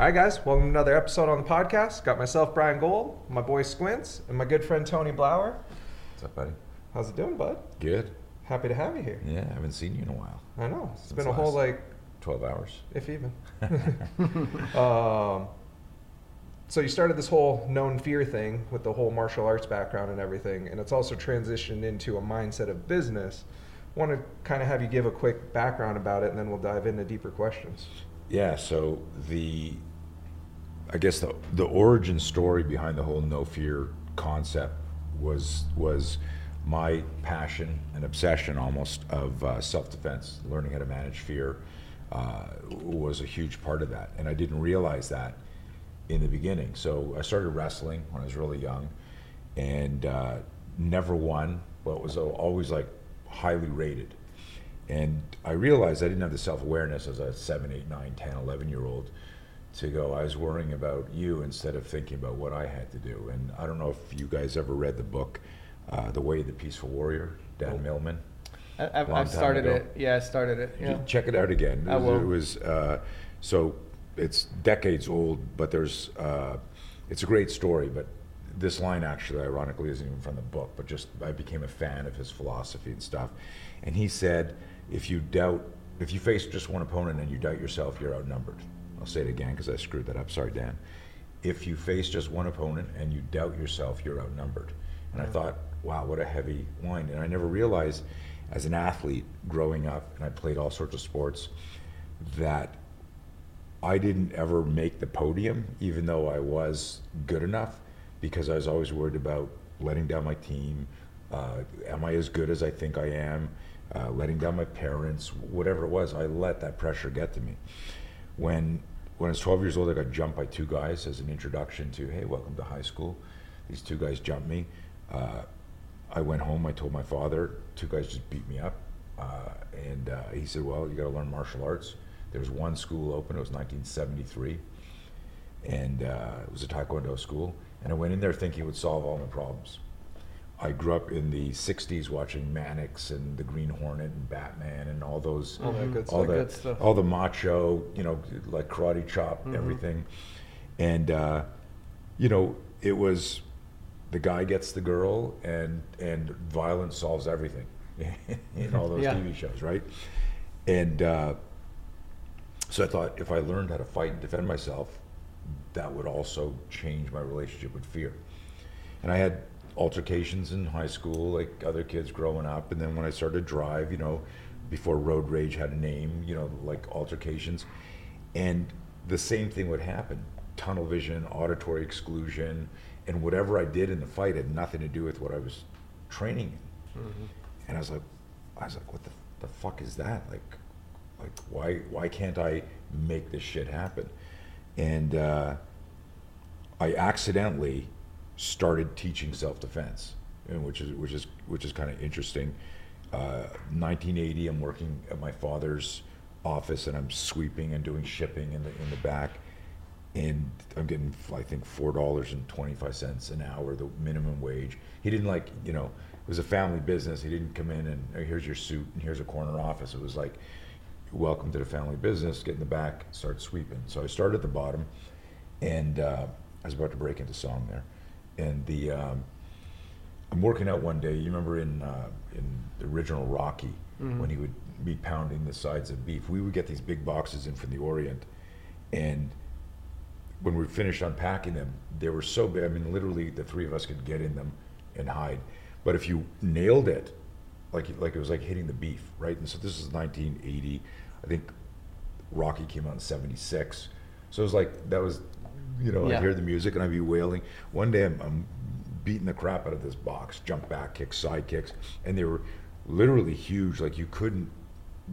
All right, guys, welcome to another episode on the podcast. Got myself, Brian Gold, my boy Squints, and my good friend Tony Blauer. What's up, buddy? How's it doing, bud? Good. Happy to have you here. Yeah, I haven't seen you in a while. I know. It's Since been a whole, last- like, 12 hours. if even. um, so you started this whole Know Fear thing with the whole martial arts background and everything, and it's also transitioned into a mindset of business. Want to kind of have you give a quick background about it, and then we'll dive into deeper questions. Yeah, so the, I guess the, the origin story behind the whole Know Fear concept was, was my passion and obsession almost of uh, self defense, learning how to manage fear uh, was a huge part of that. And I didn't realize that in the beginning. So I started wrestling when I was really young and uh, never won, but was always like highly rated. And I realized I didn't have the self awareness as a 7, 8, 9, 10, 11 year old to go, I was worrying about you instead of thinking about what I had to do. And I don't know if you guys ever read the book, uh, The Way of the Peaceful Warrior, Dan Millman. I, I've, I've started ago. it. Yeah, I started it. Yeah. Check it out again. I will. It was uh, so it's decades old, but there's uh, it's a great story. But this line actually, ironically, isn't even from the book, but just I became a fan of his philosophy and stuff. And he said, if you doubt, if you face just one opponent and you doubt yourself, you're outnumbered. I'll say it again because I screwed that up. Sorry, Dan. If you face just one opponent and you doubt yourself, you're outnumbered. And I thought, wow, what a heavy line. And I never realized as an athlete growing up, and I played all sorts of sports, that I didn't ever make the podium, even though I was good enough, because I was always worried about letting down my team. Uh, am I as good as I think I am? Uh, letting down my parents, whatever it was, I let that pressure get to me. When when I was 12 years old, I got jumped by two guys as an introduction to, hey, welcome to high school. These two guys jumped me. Uh, I went home. I told my father. Two guys just beat me up, uh, and uh, he said, "Well, you got to learn martial arts." There was one school open. It was 1973, and uh, it was a taekwondo school. And I went in there thinking it would solve all my problems. I grew up in the '60s watching Mannix and the Green Hornet and Batman and all those, All that all stuff. the Good stuff. all the macho, you know, like karate chop, everything, and uh, you know, it was the guy gets the girl, and and violence solves everything in all those Yeah. TV shows, right? And uh, so I thought if I learned how to fight and defend myself, that would also change my relationship with fear. And I had altercations in high school, like other kids growing up. And then when I started to drive, you know, before road rage had a name, you know, like altercations. And the same thing would happen tunnel vision, auditory exclusion, and whatever I did in the fight had nothing to do with what I was training in. And I was like, I was like, what the, the fuck is that? Like, like why why can't I make this shit happen? And uh, I accidentally started teaching self defense, which is which is which is kind of interesting. Uh, 1980, I'm working at my father's office and I'm sweeping and doing shipping in the in the back, and I'm getting I think four dollars and twenty five cents an hour, the minimum wage. He didn't like you know it was a family business. He didn't come in and "Oh, here's your suit and here's a corner office. It was like welcome to the family business. Get in the back, start sweeping. So I started at the bottom, and uh, I was about to break into song there, and the um, I'm working out one day. You remember in uh, in the original Rocky when he would be pounding the sides of beef. We would get these big boxes in from the Orient, and when we finished unpacking them, they were so big. I mean, literally, the three of us could get in them and hide. But if you nailed it, like like it was like hitting the beef, right? And so this is 1980. I think Rocky came out in '76. So it was like that was, you know, Yeah. I'd hear the music and I'd be wailing. One day I'm, I'm beating the crap out of this box, jump back kicks, side kicks, and they were literally huge. Like you couldn't,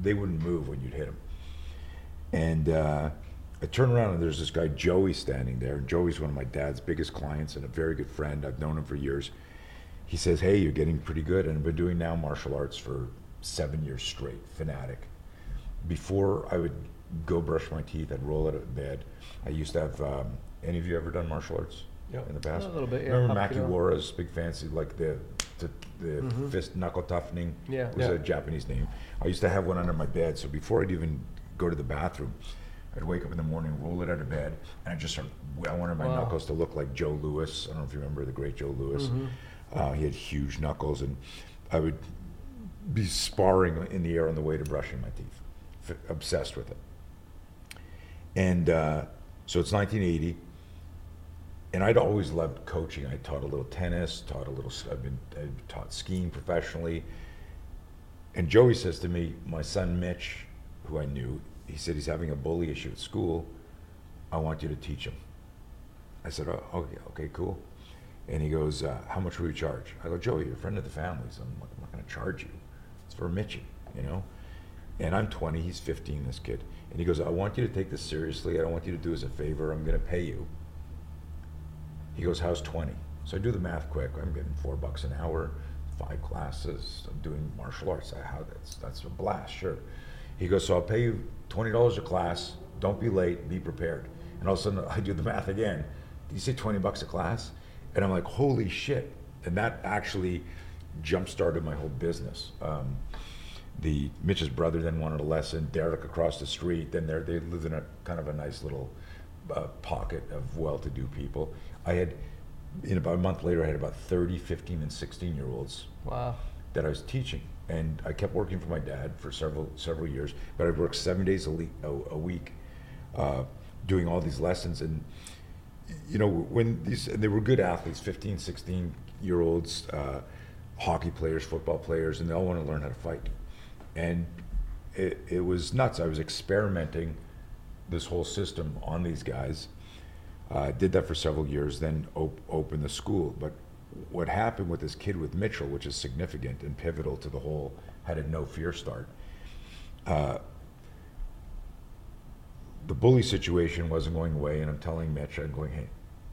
they wouldn't move when you'd hit them. And uh, I turn around and there's this guy Joey standing there. And Joey's one of my dad's biggest clients and a very good friend. I've known him for years. He says, "Hey, you're getting pretty good." And I've been doing now martial arts for seven years straight, fanatic. Before I would go brush my teeth, I'd roll out of bed. I used to have. Um, any of you ever done martial arts Yep. in the past? A little bit, yeah. Remember Hapkido. Makiwara's big fancy, like the the, the fist knuckle toughening. Yeah. was Yeah. a Japanese name. I used to have one under my bed, so before I'd even go to the bathroom, I'd wake up in the morning, roll it out of bed, and I just start. I wanted my Wow. knuckles to look like Joe Lewis. I don't know if you remember the great Joe Lewis. Uh, he had huge knuckles, and I would be sparring in the air on the way to brushing my teeth. F- obsessed with it. And uh, so it's 1980, and I'd always loved coaching. I taught a little tennis, taught a little. I've been I taught skiing professionally. And Joey says to me, my son Mitch, who I knew, he said he's having a bully issue at school. I want you to teach him. I said, oh, okay, okay, cool. And he goes, uh, how much will you charge? I go, Joey, you're a friend of the family, so I'm not, I'm not going to charge you. It's for Mitchy, you know? And I'm 20, he's 15, this kid. And he goes, I want you to take this seriously. I don't want you to do us a favor. I'm going to pay you. He goes, how's 20? So I do the math quick. I'm getting four bucks an hour, five classes. I'm doing martial arts. I, how that's, that's a blast, sure. He goes, so I'll pay you $20 a class. Don't be late. Be prepared. And all of a sudden I do the math again. Did you say 20 bucks a class? And I'm like, holy shit. And that actually jump started my whole business. Um, the Mitch's brother then wanted a lesson. Derek across the street. Then they they lived in a kind of a nice little uh, pocket of well-to-do people. I had, in about a month later, I had about 30, 15, and 16 year olds Wow. that I was teaching, and I kept working for my dad for several several years. But I'd work seven days a, le- a, a week, uh, doing all these lessons. And you know, when these and they were good athletes, 15, 16 year olds, uh, hockey players, football players, and they all want to learn how to fight. And it, it was nuts. I was experimenting this whole system on these guys. Uh, did that for several years, then op- opened the school. But what happened with this kid with Mitchell, which is significant and pivotal to the whole had a no fear start, uh, the bully situation wasn't going away. And I'm telling Mitch, I'm going, hey,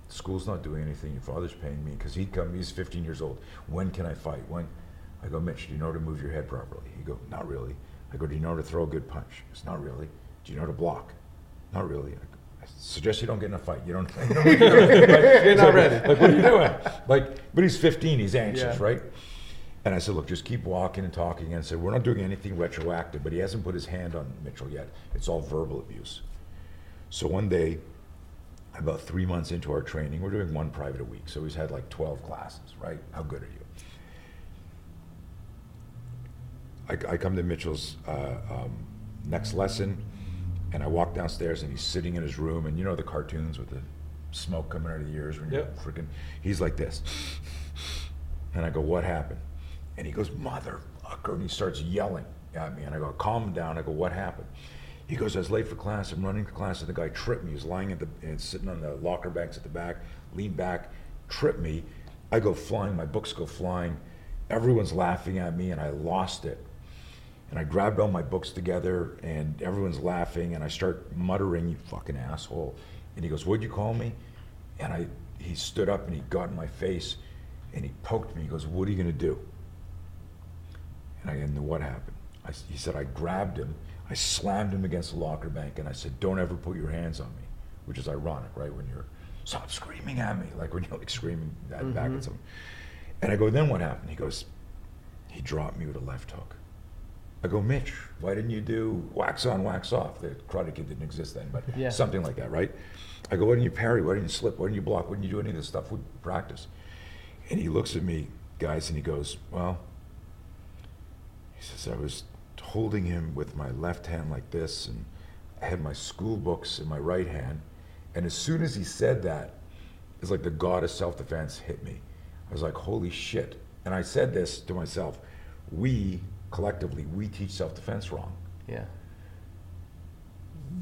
school's not doing anything. Your father's paying me because he'd come. He's 15 years old. When can I fight? When? I go, Mitch, do you know how to move your head properly? He go, not really. I go, do you know how to throw a good punch? It's not really. Do you know how to block? Not really. I, go, I suggest you don't get in a fight. You don't. You don't You're not ready. Like, what are you doing? Like, but he's 15. He's anxious, Yeah. right? And I said, look, just keep walking and talking. And I said, we're not doing anything retroactive, but he hasn't put his hand on Mitchell yet. It's all verbal abuse. So one day, about three months into our training, we're doing one private a week. So he's had like 12 classes, right? How good are you? I, I come to Mitchell's uh, um, next lesson, and I walk downstairs, and he's sitting in his room, and you know the cartoons with the smoke coming out of the ears when you're Yep. freaking. He's like this, and I go, "What happened?" And he goes, "Motherfucker!" And he starts yelling at me, and I go, "Calm down." I go, "What happened?" He goes, "I was late for class. I'm running to class, and the guy tripped me. He's lying at the and sitting on the locker banks at the back, leaned back, tripped me. I go flying. My books go flying. Everyone's laughing at me, and I lost it." And I grabbed all my books together, and everyone's laughing, and I start muttering, "You fucking asshole!" And he goes, "What'd you call me?" And I, he stood up and he got in my face, and he poked me. He goes, "What are you gonna do?" And I, didn't know what happened? I, he said, I grabbed him, I slammed him against the locker bank, and I said, "Don't ever put your hands on me," which is ironic, right? When you're stop screaming at me, like when you're like screaming that back at mm-hmm. someone. And I go, "Then what happened?" He goes, "He dropped me with a left hook." I go, Mitch, why didn't you do wax on, wax off? The Karate Kid didn't exist then, but Yeah. something like that, right? I go, why didn't you parry? Why didn't you slip? Why didn't you block? Why didn't you do any of this stuff with practice? And he looks at me, guys, and he goes, well, he says, I was holding him with my left hand like this, and I had my school books in my right hand. And as soon as he said that, it's like the god of self defense hit me. I was like, holy shit. And I said this to myself we collectively, we teach self defense wrong. Yeah.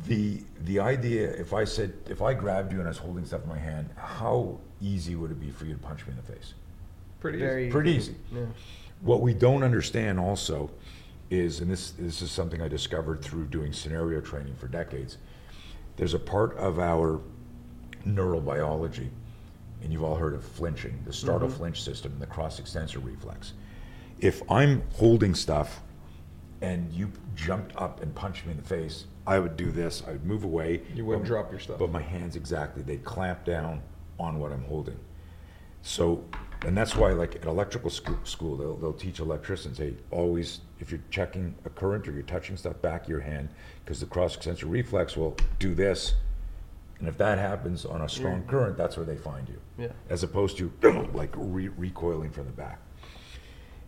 The, the idea, if I said, if I grabbed you and I was holding stuff in my hand, how easy would it be for you to punch me in the face? Pretty Very easy. Pretty easy. Yeah. What we don't understand also is, and this, this is something I discovered through doing scenario training for decades, there's a part of our neurobiology, and you've all heard of flinching, the startle mm-hmm. flinch system, the cross extensor reflex. If I'm holding stuff and you jumped up and punched me in the face, I would do this, I would move away. You wouldn't but- drop your stuff. But my hands exactly, they'd clamp down on what I'm holding. So And that's why, like at electrical school, school they'll, they'll teach electricians, hey, always, if you're checking a current or you're touching stuff back your hand, because the cross-extensor reflex will do this. And if that happens on a strong current, that's where they find you. Yeah. As opposed to like re- recoiling from the back.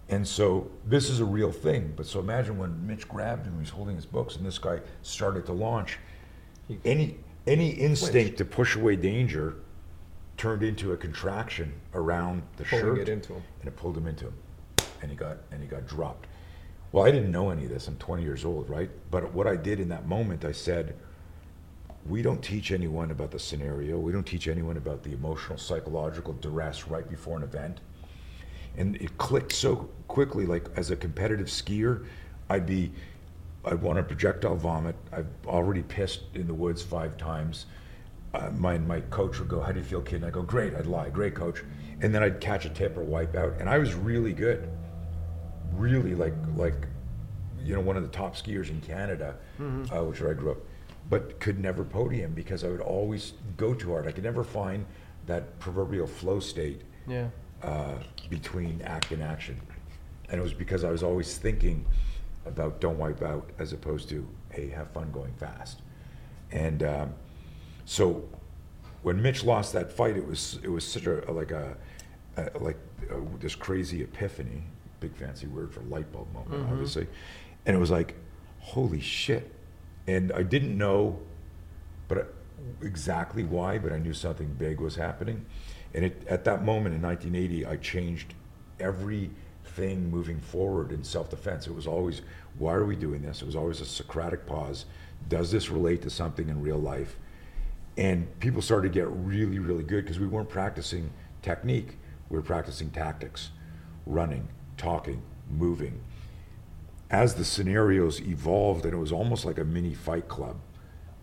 And so this is a real thing. But so imagine when Mitch grabbed him, he was holding his books, and this guy started to launch. Any any instinct to push away danger turned into a contraction around the Pulling shirt, it into him. and it pulled him into him, and he got and he got dropped. Well, I didn't know any of this. I'm 20 years old, right? But what I did in that moment, I said, we don't teach anyone about the scenario. We don't teach anyone about the emotional, psychological duress right before an event. And it clicked so quickly. Like as a competitive skier, I'd be, I'd want to projectile vomit. I've already pissed in the woods five times. Uh, my my coach would go, "How do you feel, kid?" And I go, "Great." I'd lie, "Great, coach." And then I'd catch a tip or wipe out, and I was really good, really like like, you know, one of the top skiers in Canada, uh, which where I grew up, but could never podium because I would always go too hard. I could never find that proverbial flow state Yeah. Uh, between act and action. And it was because I was always thinking about don't wipe out as opposed to, hey, have fun going fast. And um, so when Mitch lost that fight, it was it was such a like a, like uh this crazy epiphany, big fancy word for light bulb moment, obviously. And it was like, holy shit! And I didn't know, but exactly why, but I knew something big was happening. And it, at that moment in 1980, I changed everything moving forward in self-defense. It was always, why are we doing this? It was always a Socratic pause. Does this relate to something in real life? And people started to get really, really good because we weren't practicing technique. We were practicing tactics, running, talking, moving. As the scenarios evolved, and it was almost like a mini fight club,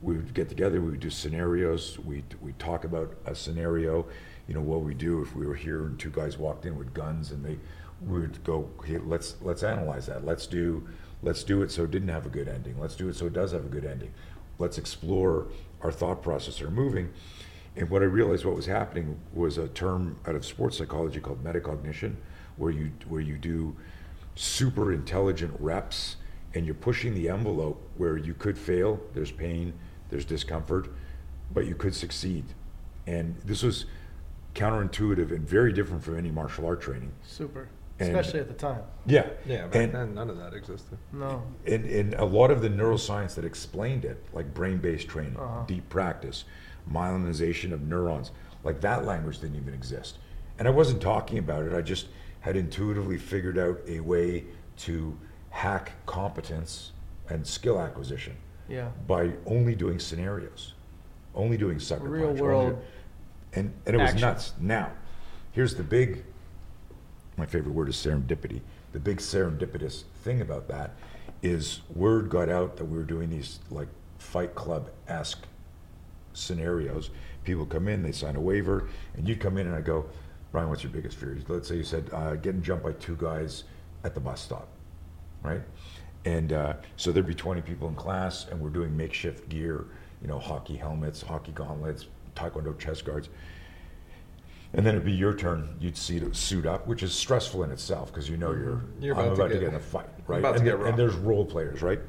we would get together, we would do scenarios, we'd, we'd talk about a scenario, you know, what we do if we were here and two guys walked in with guns and they would go, okay, let's, let's analyze that. Let's do, let's do it so it didn't have a good ending. Let's do it so it does have a good ending. Let's explore our thought process or moving. And what I realized what was happening was a term out of sports psychology called metacognition, where you, where you do super intelligent reps and you're pushing the envelope where you could fail, there's pain, there's discomfort, but you could succeed. And this was counterintuitive and very different from any martial art training. Super. And- Especially at the time. Yeah. Yeah, back and, then none of that existed. No. and, and a lot of the neuroscience that explained it, like brain-based training, Uh-huh. deep practice, myelinization of neurons, like that language didn't even exist. And I wasn't talking about it. I just had intuitively figured out a way to hack competence and skill acquisition Yeah. by only doing scenarios, only doing sucker Real punch, only- world and and it was action. nuts. Now, here's the big. My favorite word is serendipity. The big serendipitous thing about that is word got out that we were doing these like Fight Club esque scenarios. People come in, they sign a waiver, and you'd come in and I go, Brian, what's your biggest fear? Let's say you said uh, getting jumped by two guys at the bus stop, right? And uh, so there'd be 20 people in class, and we're doing makeshift gear, you know, hockey helmets, hockey gauntlets, taekwondo chest guards. And then it'd be your turn. You'd see to suit up, which is stressful in itself because you know mm-hmm. you're, You're I'm about to about to get- get in a fight, right? about to and, get then- rocked. and there's role players, right?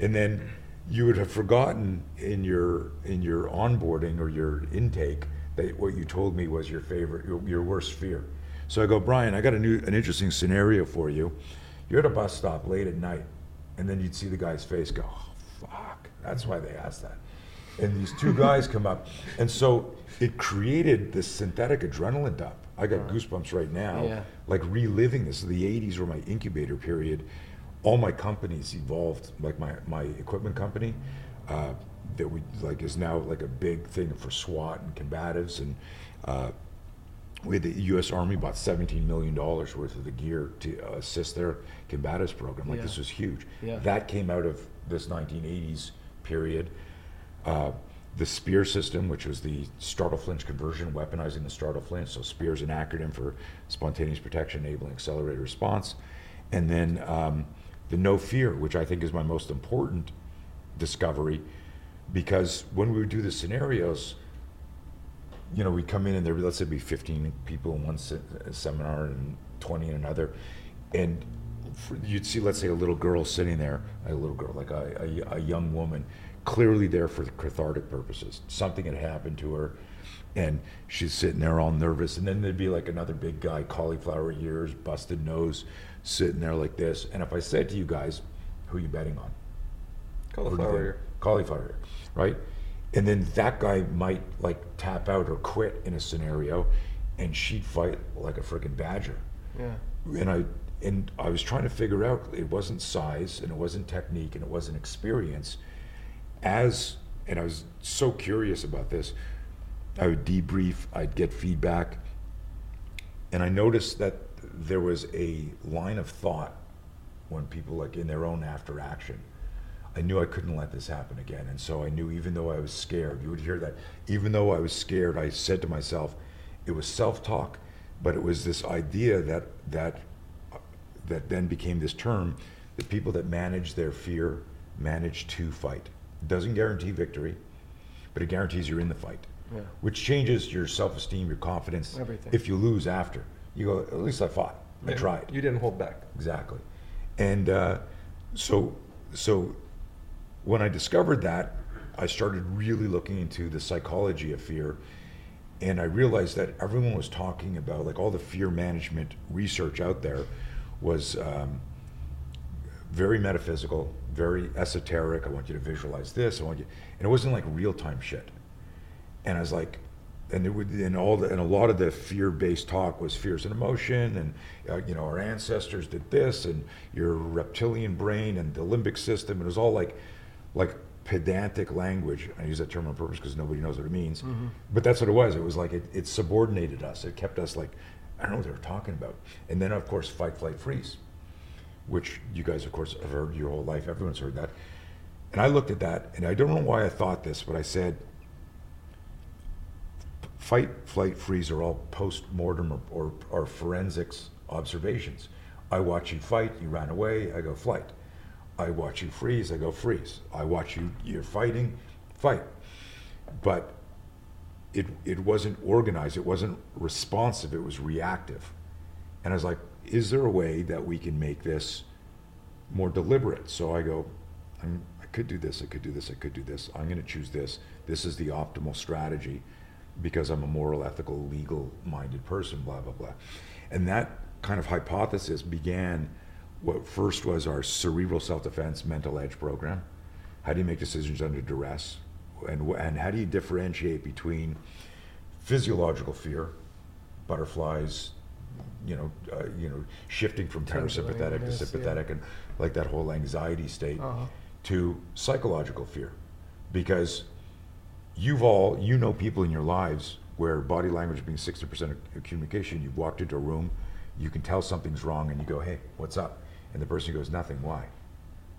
And then you would have forgotten in your in your onboarding or your intake that what you told me was your favorite, your, your worst fear. So I go, Brian, I got a new an interesting scenario for you. You're at a bus stop late at night, and then you'd see the guy's face go, oh, fuck. That's why they asked that. And these two guys come up, and so it created this synthetic adrenaline dump. I got goosebumps right now, Yeah. like reliving this. The 80s were my incubator period. All my companies evolved, like my, my equipment company, uh, that we like is now like a big thing for SWAT and combatives, and uh, we the U.S. Army bought 17 million dollars worth of the gear to assist their combatives program. Like Yeah. this was huge. Yeah. That came out of this 1980s period. Uh, the SPEAR system, which was the startle flinch conversion, weaponizing the startle flinch. So SPEAR is an acronym for spontaneous protection enabling accelerated response. And then um, the Know Fear, which I think is my most important discovery, because when we would do the scenarios, you know, we'd come in and there'd let's say, be 15 people in one se- seminar and 20 in another. And for, you'd see, let's say, a little girl sitting there, a little girl, like a, a, a young woman, clearly there for cathartic purposes. Something had happened to her, and she's sitting there all nervous. And then there'd be like another big guy, cauliflower ears, busted nose, sitting there like this. And if I said to you guys, who are you betting on? Who do you Cauliflower ear. Cauliflower ear, right? And then that guy might like tap out or quit in a scenario, and she'd fight like a freaking badger. Yeah. And I and I was trying to figure out it wasn't size and it wasn't technique and it wasn't experience. As and I was so curious about this, I would debrief, I'd get feedback, and I noticed that there was a line of thought when people like in their own after action. I knew I couldn't let this happen again. And so I knew even though I was scared, you would hear that, even though I was scared, I said to myself, it was self-talk, but it was this idea that that that then became this term that people that manage their fear manage to fight. Doesn't guarantee victory, but it guarantees you're in the fight. Yeah. Which changes your self-esteem, your confidence. Everything. If you lose after, you go, at least I fought. I Yeah, tried. You didn't hold back. Exactly. And uh, so, so when I discovered that, I started really looking into the psychology of fear. And I realized that everyone was talking about, like all the fear management research out there was um, very metaphysical, very esoteric. I want you to visualize this. I want you, and it wasn't like real time shit. And I was like, and there would, and all the, and a lot of the fear-based talk was fears and emotion, and uh, you know our ancestors did this, and your reptilian brain and the limbic system. It was all like, like pedantic language. I use that term on purpose because nobody knows what it means, but that's what it was. It was like it, it subordinated us. It kept us like, I don't know what they were talking about. And then of course, fight, flight, freeze, which you guys of course have heard your whole life. Everyone's heard that. And I looked at that, and I don't know why I thought this, but I said, fight, flight, freeze are all post-mortem or, or, or forensics observations. I watch you fight, you ran away, I go flight. I watch you freeze, I go freeze. I watch you, you're fighting, fight. But it, it wasn't organized, it wasn't responsive, it was reactive. And I was like, is there a way that we can make this more deliberate? So I go, I'm, I could do this, I could do this, I could do this. I'm going to choose this. This is the optimal strategy because I'm a moral, ethical, legal minded person, blah, blah, blah. And that kind of hypothesis began what first was our cerebral self defense mental edge program. How do you make decisions under duress? And, and how do you differentiate between physiological fear, butterflies, you know, uh, you know, shifting from parasympathetic to yes, yeah. sympathetic, and like that whole anxiety state, Uh-huh. to psychological fear, because you've all you know people in your lives where body language being 60% of of communication you've walked into a room you can tell something's wrong and you go hey what's up? And the person goes nothing. Why?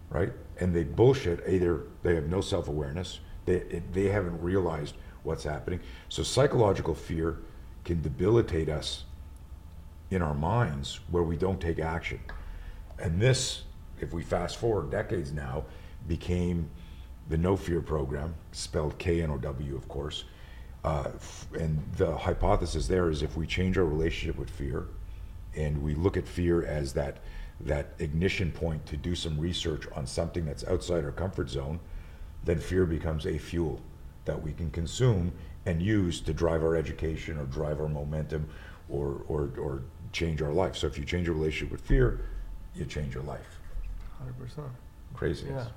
Right? And they bullshit. Either they have no self-awareness. They, it, they haven't realized what's happening. So psychological fear can debilitate us in our minds where we don't take action. And this if we fast forward decades now became the Know Fear program spelled k-n-o-w of course. Uh, and the hypothesis there is if we change our relationship with fear and we look at fear as that that ignition point to do some research on something that's outside our comfort zone then fear becomes a fuel that we can consume and use to drive our education or drive our momentum or, or, or change our life. So if you change your relationship with fear, you change your life. Hundred percent. Craziness. Yeah.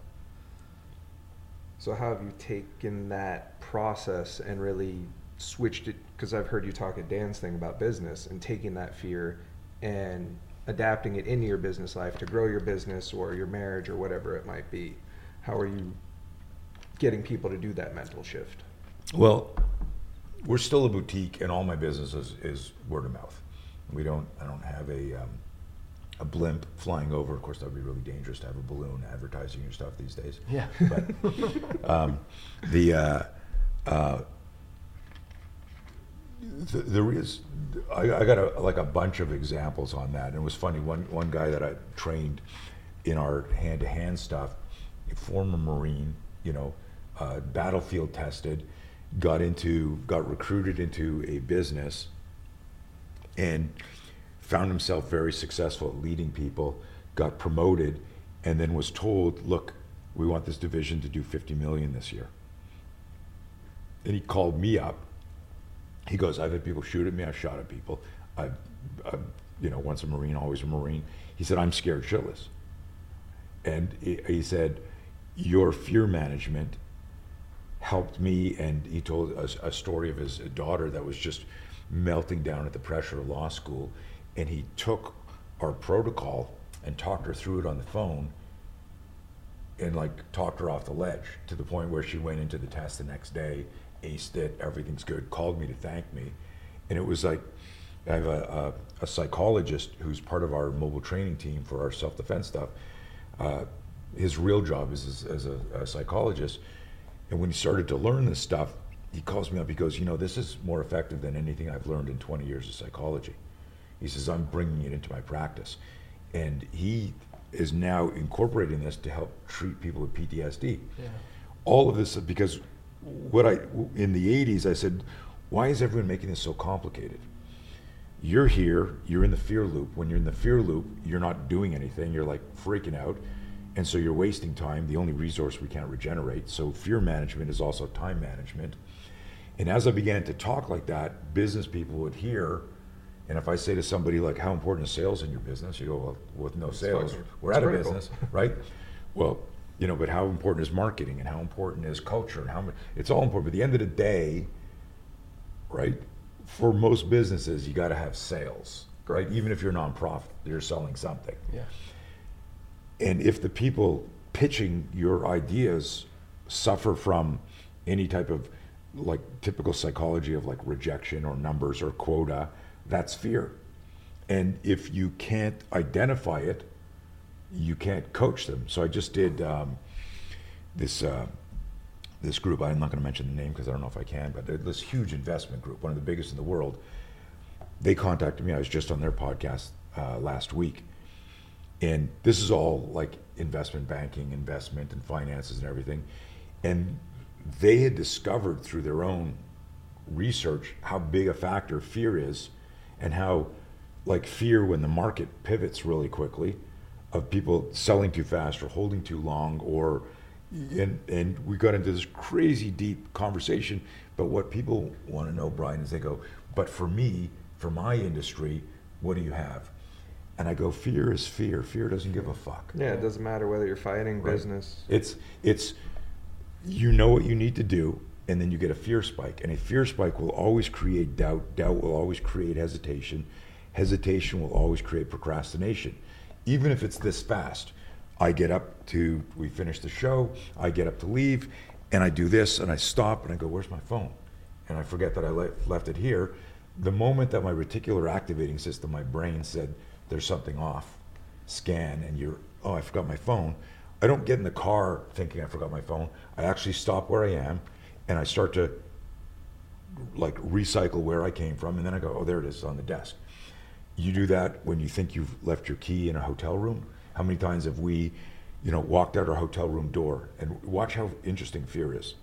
So how have you taken that process and really switched it? Because I've heard you talk at Dan's thing about business and taking that fear and adapting it into your business life to grow your business or your marriage or whatever it might be. How are you getting people to do that mental shift? Well, we're still a boutique, and all my business is, is word of mouth. We don't. I don't have a um, a blimp flying over. Of course, that would be really dangerous to have a balloon advertising your stuff these days. Yeah. But um, the, uh, uh, th there is, I, I got a, like a bunch of examples on that. And it was funny. One one guy that I trained in our hand to hand stuff, a former Marine, you know, uh, battlefield tested, got into, got recruited into a business and found himself very successful at leading people, got promoted, and then was told, look, we want this division to do 50 million this year. And he called me up. He goes, I've had people shoot at me. I've shot at people. I've, I've you know, once a Marine, always a Marine. He said, I'm scared shitless. And he, he said, your fear management helped me. And he told us a story of his daughter that was just melting down at the pressure of law school. And he took our protocol and talked her through it on the phone and like talked her off the ledge to the point where she went into the test the next day, aced it, everything's good, called me to thank me. And it was like, I have a, a, a psychologist who's part of our mobile training team for our self defense stuff. Uh, his real job is as, as a, a psychologist. And when he started to learn this stuff, he calls me up. He goes, You know, this is more effective than anything I've learned in 20 years of psychology. He says, I'm bringing it into my practice. And he is now incorporating this to help treat people with PTSD. Yeah. All of this because what I in the 80s I said, why is everyone making this so complicated? You're here, you're in the fear loop. When you're in the fear loop, you're not doing anything. You're like freaking out. And so you're wasting time, the only resource we can't regenerate. So fear management is also time management. And as I began to talk like that, business people would hear and if I say to somebody like, "How important is sales in your business?" You go, "Well, with no sales, we're out of critical." business, right?" Well, you know, but how important is marketing and how important is culture and how much? It's all important. But at the end of the day, right? For most businesses, you got to have sales, right? Even if you're a nonprofit, you're selling something. Yeah. And if the people pitching your ideas suffer from any type of like typical psychology of like rejection or numbers or quota, that's fear. And if you can't identify it, you can't coach them. So I just did um, this uh, this group. I'm not going to mention the name because I don't know if I can, but this huge investment group, one of the biggest in the world. They contacted me. I was just on their podcast uh, last week, and this is all like investment banking, investment and finances and everything. And they had discovered through their own research how big a factor fear is and how like fear when the market pivots really quickly of people selling too fast or holding too long or and and we got into this crazy deep conversation but what people want to know brian is they go but for me for my industry what do you have and i go fear is fear fear doesn't give a fuck Yeah, it doesn't matter whether you're fighting Right. business. it's it's you know what you need to do, and then you get a fear spike, and a fear spike will always create doubt. Doubt will always create hesitation. Hesitation will always create procrastination, even if it's this fast. I get up to we finish the show. I get up to leave, and I do this, and I stop, and I go, "Where's my phone?" And I forget that I le- left it here. The moment that my reticular activating system, my brain said, "There's something off," scan and you're oh i forgot my phone i don't get in the car thinking i forgot my phone. I actually stop where i am and i start to like recycle where i came from and then i go oh there it is on the desk. You do that when you think you've left your key in a hotel room? How many times have we you know walked out our hotel room door? And watch how interesting fear is.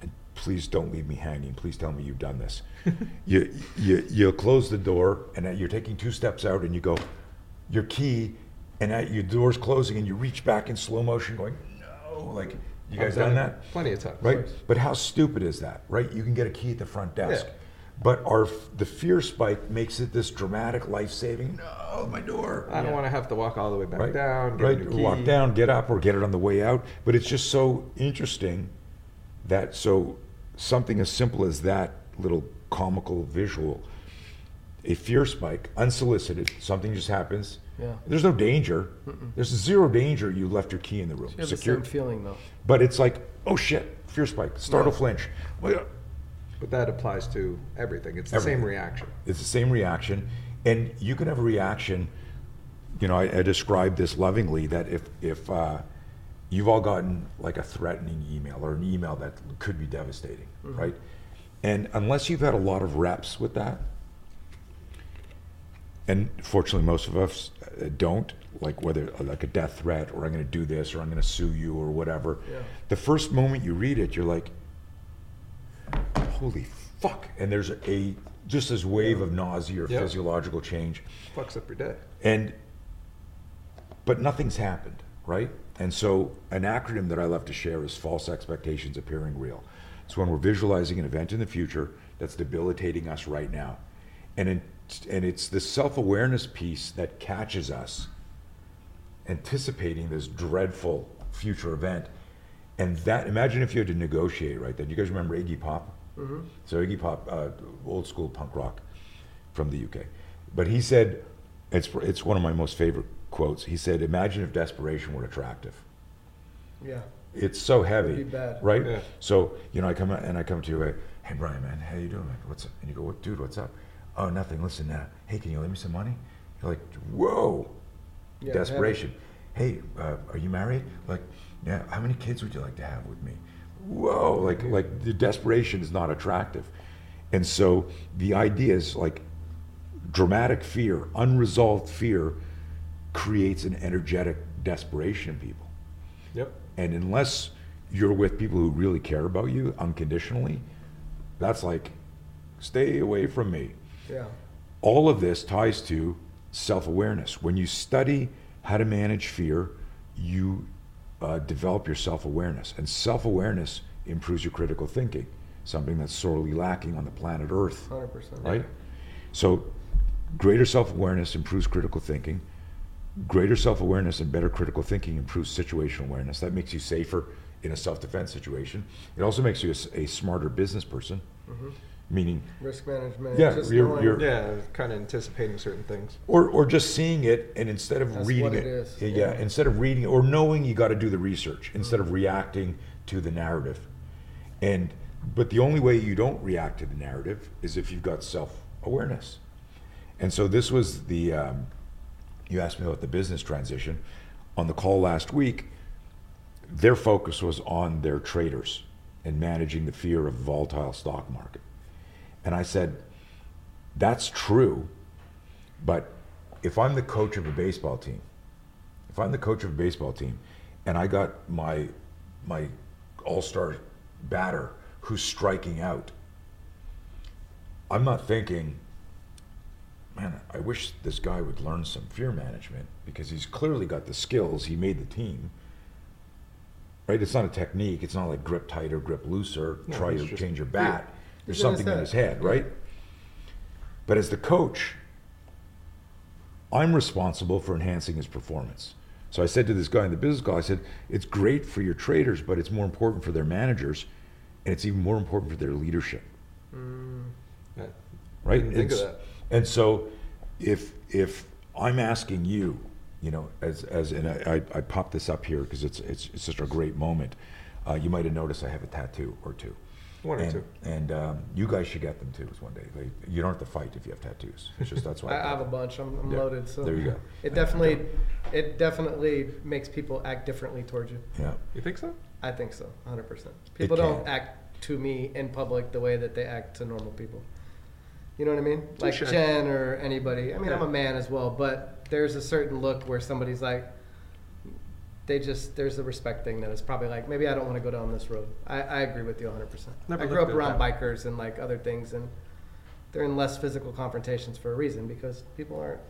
And please don't leave me hanging. Please tell me you've done this. you, you, you close the door and you're taking two steps out and you go, your key, and that your door's closing and you reach back in slow motion going, no, like, you guys I've done that? Plenty of times. Right? But how stupid is that, right? You can get a key at the front desk. Yeah. But our the fear spike makes it this dramatic, life saving. No, my door. I don't Yeah. want to have to walk all the way back Right. down. Get right. A new key. Walk down, get up, or get it on the way out. But it's just so interesting that so something as simple as that little comical visual, a fear spike, unsolicited, something just happens. Yeah. There's no danger. There's zero danger. You left your key in the room. You have the Secure. same feeling though. But it's like, oh shit, fear spike, startle Yeah. flinch. But that applies to everything. It's the same reaction. It's the same reaction, and you can have a reaction. You know, I, I described this lovingly that if if uh, you've all gotten like a threatening email or an email that could be devastating, right? And unless you've had a lot of reps with that, and fortunately most of us uh, don't, like whether like a death threat or I'm going to do this or I'm going to sue you or whatever. Yeah. The first moment you read it, you're like, holy fuck. And there's a, just this wave of nausea or Yep. physiological change. Fucks up your day. And, but nothing's happened, right? And so an acronym that I love to share is false expectations appearing real. It's when we're visualizing an event in the future that's debilitating us right now. And, in, and it's the self awareness piece that catches us anticipating this dreadful future event. And that, imagine if you had to negotiate right then. You guys remember Iggy Pop? So Iggy Pop, uh, old school punk rock from the UK. But he said, it's, it's one of my most favorite quotes. He said, imagine if desperation were attractive. Yeah. It's so heavy, It'd be bad. right? Yeah. So you know, I come out and I come to you, hey Brian, man, how you doing, man? What's up? And you go, what, dude, what's up? Oh, nothing. Listen, uh, hey, can you lend me some money? You're like, whoa, Yeah, desperation. Hey, uh, are you married? Like, yeah. How many kids would you like to have with me? Whoa, like, like the desperation is not attractive, and so the idea is like dramatic fear, unresolved fear, creates an energetic desperation in people. Yep. And unless you're with people who really care about you unconditionally, that's like, stay away from me. Yeah. All of this ties to self awareness. When you study how to manage fear, you uh, develop your self awareness. And self awareness improves your critical thinking, something that's sorely lacking on the planet Earth Hundred percent. right? So, greater self awareness improves critical thinking. Greater self awareness and better critical thinking improves situational awareness. That makes you safer in a self defense situation. It also makes you a smarter business person, meaning, Risk management. Yeah, just you're- knowing- you're- Yeah, kind of anticipating certain things. or, or just seeing it and instead of That's reading what it, it is, yeah, yeah. instead of reading or knowing you got to do the research instead of reacting to the narrative. And but the only way you don't react to the narrative is if you've got self awareness. And so this was the um, you asked me about the business transition on the call last week. Their focus was on their traders and managing the fear of volatile stock market. And I said, that's true, but if I'm the coach of a baseball team, if I'm the coach of a baseball team, and I got my my all-star batter who's striking out, I'm not thinking, man, I wish this guy would learn some fear management because he's clearly got the skills. He made the team. Right? It's not a technique. It's not like grip tighter, grip looser, No, try to change your bat. There's something in his head, right? But as the coach, I'm responsible for enhancing his performance. So I said to this guy in the business call, I said, it's great for your traders, but it's more important for their managers, and it's even more important for their leadership, Yeah. right? Think of that. And so, if if I'm asking you, you know, as as and I, I, I popped this up here because it's it's it's such a great moment. Uh, you might have noticed I have a tattoo or two. One or and, two. And um, you guys should get them too. One day, Like, you don't have to fight if you have tattoos. It's just that's why. I, I have a bunch. I'm, I'm Yeah. loaded. So There you go. It definitely, it definitely makes people act differently towards you. Yeah. You think so? I think so, 100. percent People can. don't act to me in public the way that they act to normal people. You know what I mean? Like Touche. Jen or anybody. I mean, I'm a man as well, but there's a certain look where somebody's like, they just there's a respect thing that is probably like maybe I don't want to go down this road. I, I agree with you 100. percent Never I grew up around that. bikers and like other things, and they're in less physical confrontations for a reason because people aren't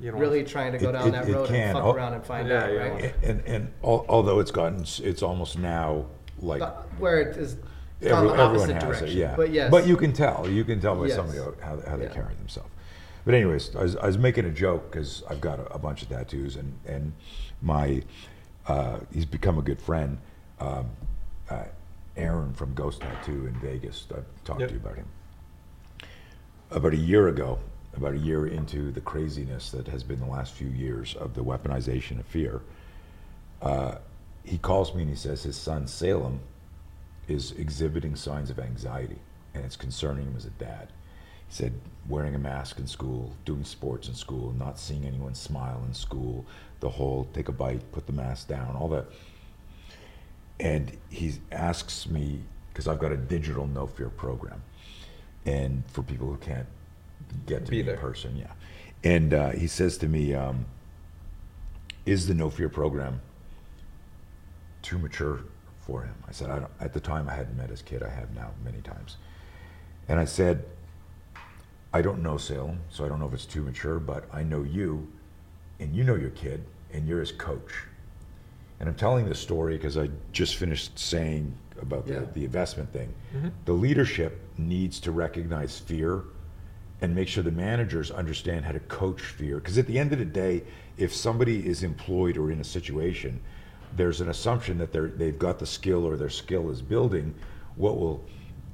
You don't really trying to go It- down it- that it road can. and fuck Oh. around and find Yeah, out, you right? And and although it's gotten, s- it's almost now like The- where it is every- everyone has direction. it. Yeah. But yes, But you can tell. You can tell by Yes. somebody how how they Yeah. carry themselves. But anyways, I was, I was making a joke because I've got a, a bunch of tattoos, and and my uh, he's become a good friend. Um, uh, Aaron from Ghost Tattoo in Vegas. I've talked Yep. to you about him. About a year ago, about a year into the craziness that has been the last few years of the weaponization of fear, uh, he calls me and he says his son Salem is exhibiting signs of anxiety, and it's concerning him as a dad. He said wearing a mask in school, doing sports in school, not seeing anyone smile in school, the whole take a bite, put the mask down, all that. And he asks me because I've got a digital Know Fear program, and for people who can't get to Be me there. in person, yeah. And uh, he says to me, um, "Is the Know Fear program too mature for him. I said, I don't, at the time I hadn't met his kid. I have now many times. And I said, I don't know Salem, so I don't know if it's too mature, but I know you, and you know your kid, and you're his coach. And I'm telling this story because I just finished saying about the, Yeah. the investment thing. Mhm. The leadership needs to recognize fear and make sure the managers understand how to coach fear. Because at the end of the day, if somebody is employed or in a situation, there's an assumption that they're, they've got the skill or their skill is building. What will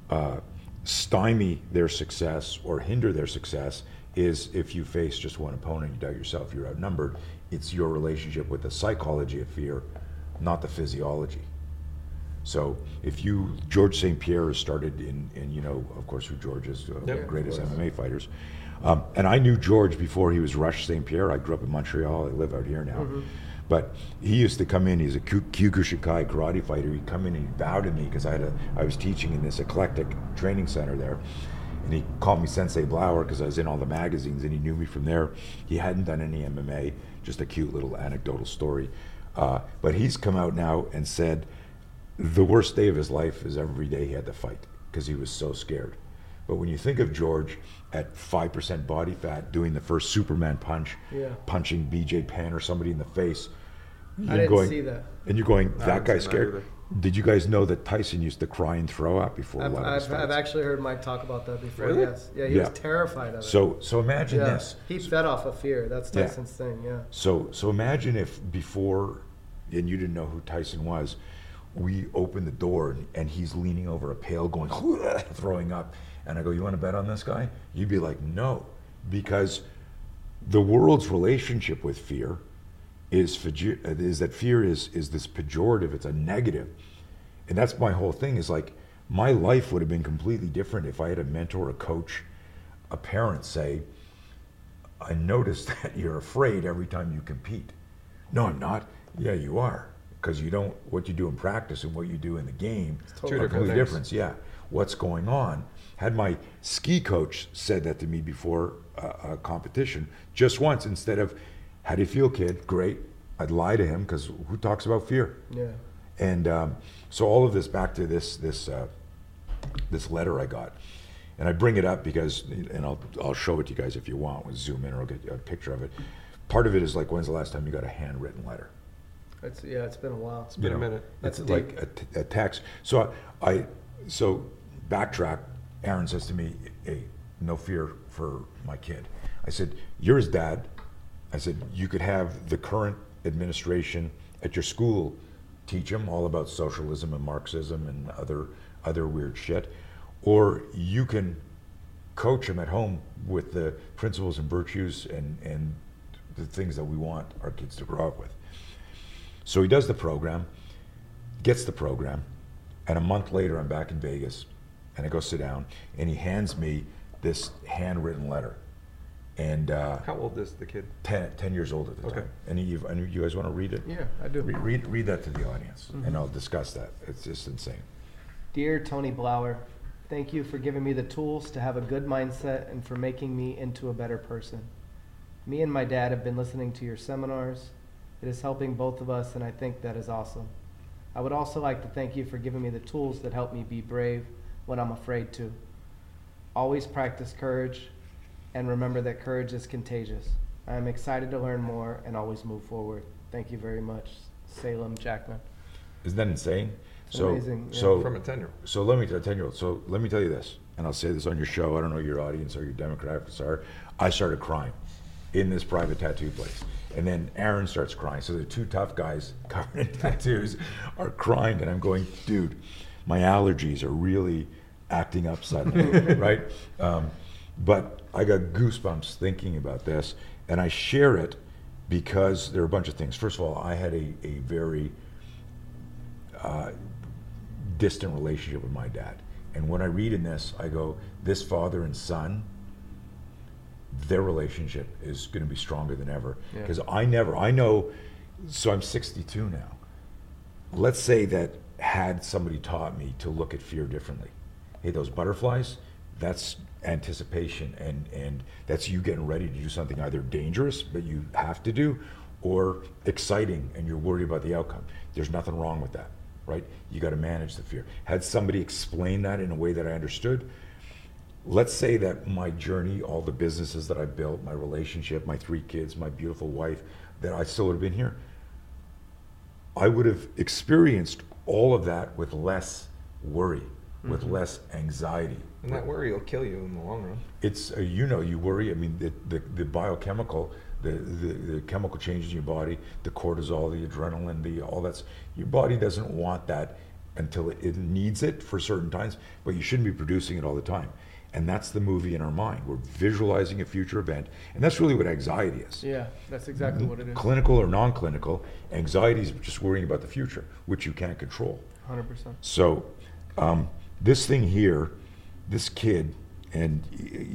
uh, stymie their success or hinder their success is if you face just one opponent, you doubt yourself, you're outnumbered. It's your relationship with the psychology of fear, not the physiology. So if you, George St. Pierre has started in, in, you know, of course, who George is, uh, one of the greatest. MMA fighters. Um, and I knew George before he was Rush St. Pierre. I grew up in Montreal. I live out here now. But he used to come in. He's a Kyokushinkai karate fighter. He'd come in and he'd bow to me because I had a, I was teaching in this eclectic training center there, and he called me Sensei Blauer because I was in all the magazines, and he knew me from there. He hadn't done any MMA, just a cute little anecdotal story. Uh, but he's come out now and said the worst day of his life is every day he had to fight because he was so scared. But when you think of George at 5% body fat doing the first Superman punch, Yeah. punching BJ Penn or somebody in the face, I you're didn't going, see that. And you're going, I that haven't guy's seen that scared. either. Did you guys know that Tyson used to cry and throw up before I've, a lot of I've, I've actually heard Mike talk about that before. Really? Yes. Yeah, he Yeah. was terrified of it. So, so imagine yeah. this. He fed off of fear. That's Yeah. Tyson's thing. Yeah. So, so imagine if before, and you didn't know who Tyson was, we opened the door and, and he's leaning over a pail going, throwing up. And I go, You want to bet on this guy? You'd be like, No. Because the world's relationship with fear is, feju- is that fear is, is this pejorative, it's a. And that's my whole thing is like, my life would have been completely different if I had a mentor, a coach, a parent say, I noticed that you're afraid every time you compete. No, I'm not. Yeah, you are. Because you don't, what you do in practice and what you do in the game totally are different completely different. Yeah. What's going on? Had my ski coach said that to me before a, a competition, just once, instead of, how do you feel, kid? Great. I'd lie to him because who talks about fear? Yeah. And um, so all of this back to this this uh, this letter I got, and I bring it up because, and I'll I'll show it to you guys if you want. We'll zoom in or I'll get a picture of it. Part of it is like, when's the last time you got a handwritten letter? It's yeah. It's been a while. It's been a minute. That's it's like a, t- a text. So I, I so backtrack. Aaron says to me, "Hey, Know Fear for my kid." I said, "You're his dad." I said, "You could have the current administration at your school teach them all about socialism and Marxism and other other weird shit, or you can coach them at home with the principles and virtues and and the things that we want our kids to grow up with." So he does the program, gets the program, and a month later I'm back in Vegas, and I go sit down, and he hands me this handwritten letter, and uh, How old is the kid? 10, 10 years old at the Okay. time. And you, and you guys want to read it? yeah, I do. Read, read, read that to the audience, and I'll discuss that. It's just insane. Dear Tony Blauer, thank you for giving me the tools to have a good mindset and for making me into a better person. Me and my dad have been listening to your seminars. It is helping both of us, and I think that is awesome. I would also like to thank you for giving me the tools that help me be brave when I'm afraid to. Always practice courage and remember that courage is contagious. I am excited to learn more and always move forward. Thank you very much, Salem Jackman. Isn't that insane? It's so, amazing, yeah. so From a 10 year old. So let me tell ten year old. So let me tell you this, and I'll say this on your show. I don't know your audience or your demographics are. I started crying in this private tattoo place, and then Aaron starts crying. So the two tough guys covered in tattoos are crying, and I'm going, dude, my allergies are really acting up suddenly, right? Um, but I got goosebumps thinking about this, and I share it because there are a bunch of things. First of all, I had a, a very uh, distant relationship with my dad. And when I read in this, I go, this father and son, their relationship is going to be stronger than ever. Yeah. Because I never, I know, so I'm 62 now. Let's say that had somebody taught me to look at fear differently. Hey, those butterflies, that's anticipation and, and that's you getting ready to do something either dangerous, but you have to do, or exciting and you're worried about the outcome. There's nothing wrong with that, right? You got to manage the fear. Had somebody explain that in a way that I understood, let's say that my journey, all the businesses that I built, my relationship, my three kids, my beautiful wife, that I still would have been here. I would have experienced all of that with less worry, with mm-hmm. less anxiety. And that worry will kill you in the long run. It's uh, you know you worry. I mean the the, the biochemical, the, the the chemical changes in your body, the cortisol, the adrenaline, the all that's your body doesn't want that until it, it needs it for certain times. But you shouldn't be producing it all the time. And that's the movie in our mind. We're visualizing a future event, and that's really what anxiety is. Yeah, that's exactly what it is. Clinical or non-clinical, anxiety is just worrying about the future, which you can't control. Hundred percent. So, um, this thing here, this kid, and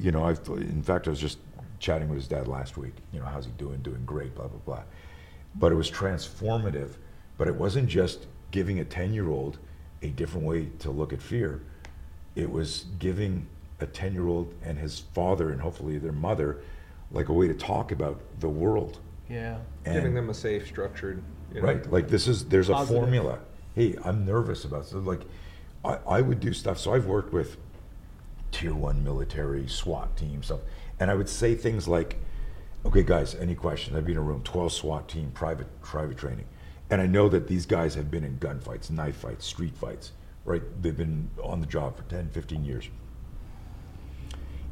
you know, I've in fact I was just chatting with his dad last week. You know, how's he doing? Doing great. Blah blah blah. But it was transformative. But it wasn't just giving a ten-year-old a different way to look at fear. It was giving a ten-year-old and his father and hopefully their mother like a way to talk about the world. Yeah. And- Giving them a safe, structured. You know, Right, like this is, there's a formula. Hey, I'm nervous about, so like, I, I would do stuff, so I've worked with tier one military, SWAT team, stuff, and I would say things like, okay, guys, any questions? I'd be in a room, twelve SWAT team, private, private training. And I know that these guys have been in gunfights, knife fights, street fights, right? They've been on the job for 10, 15 years.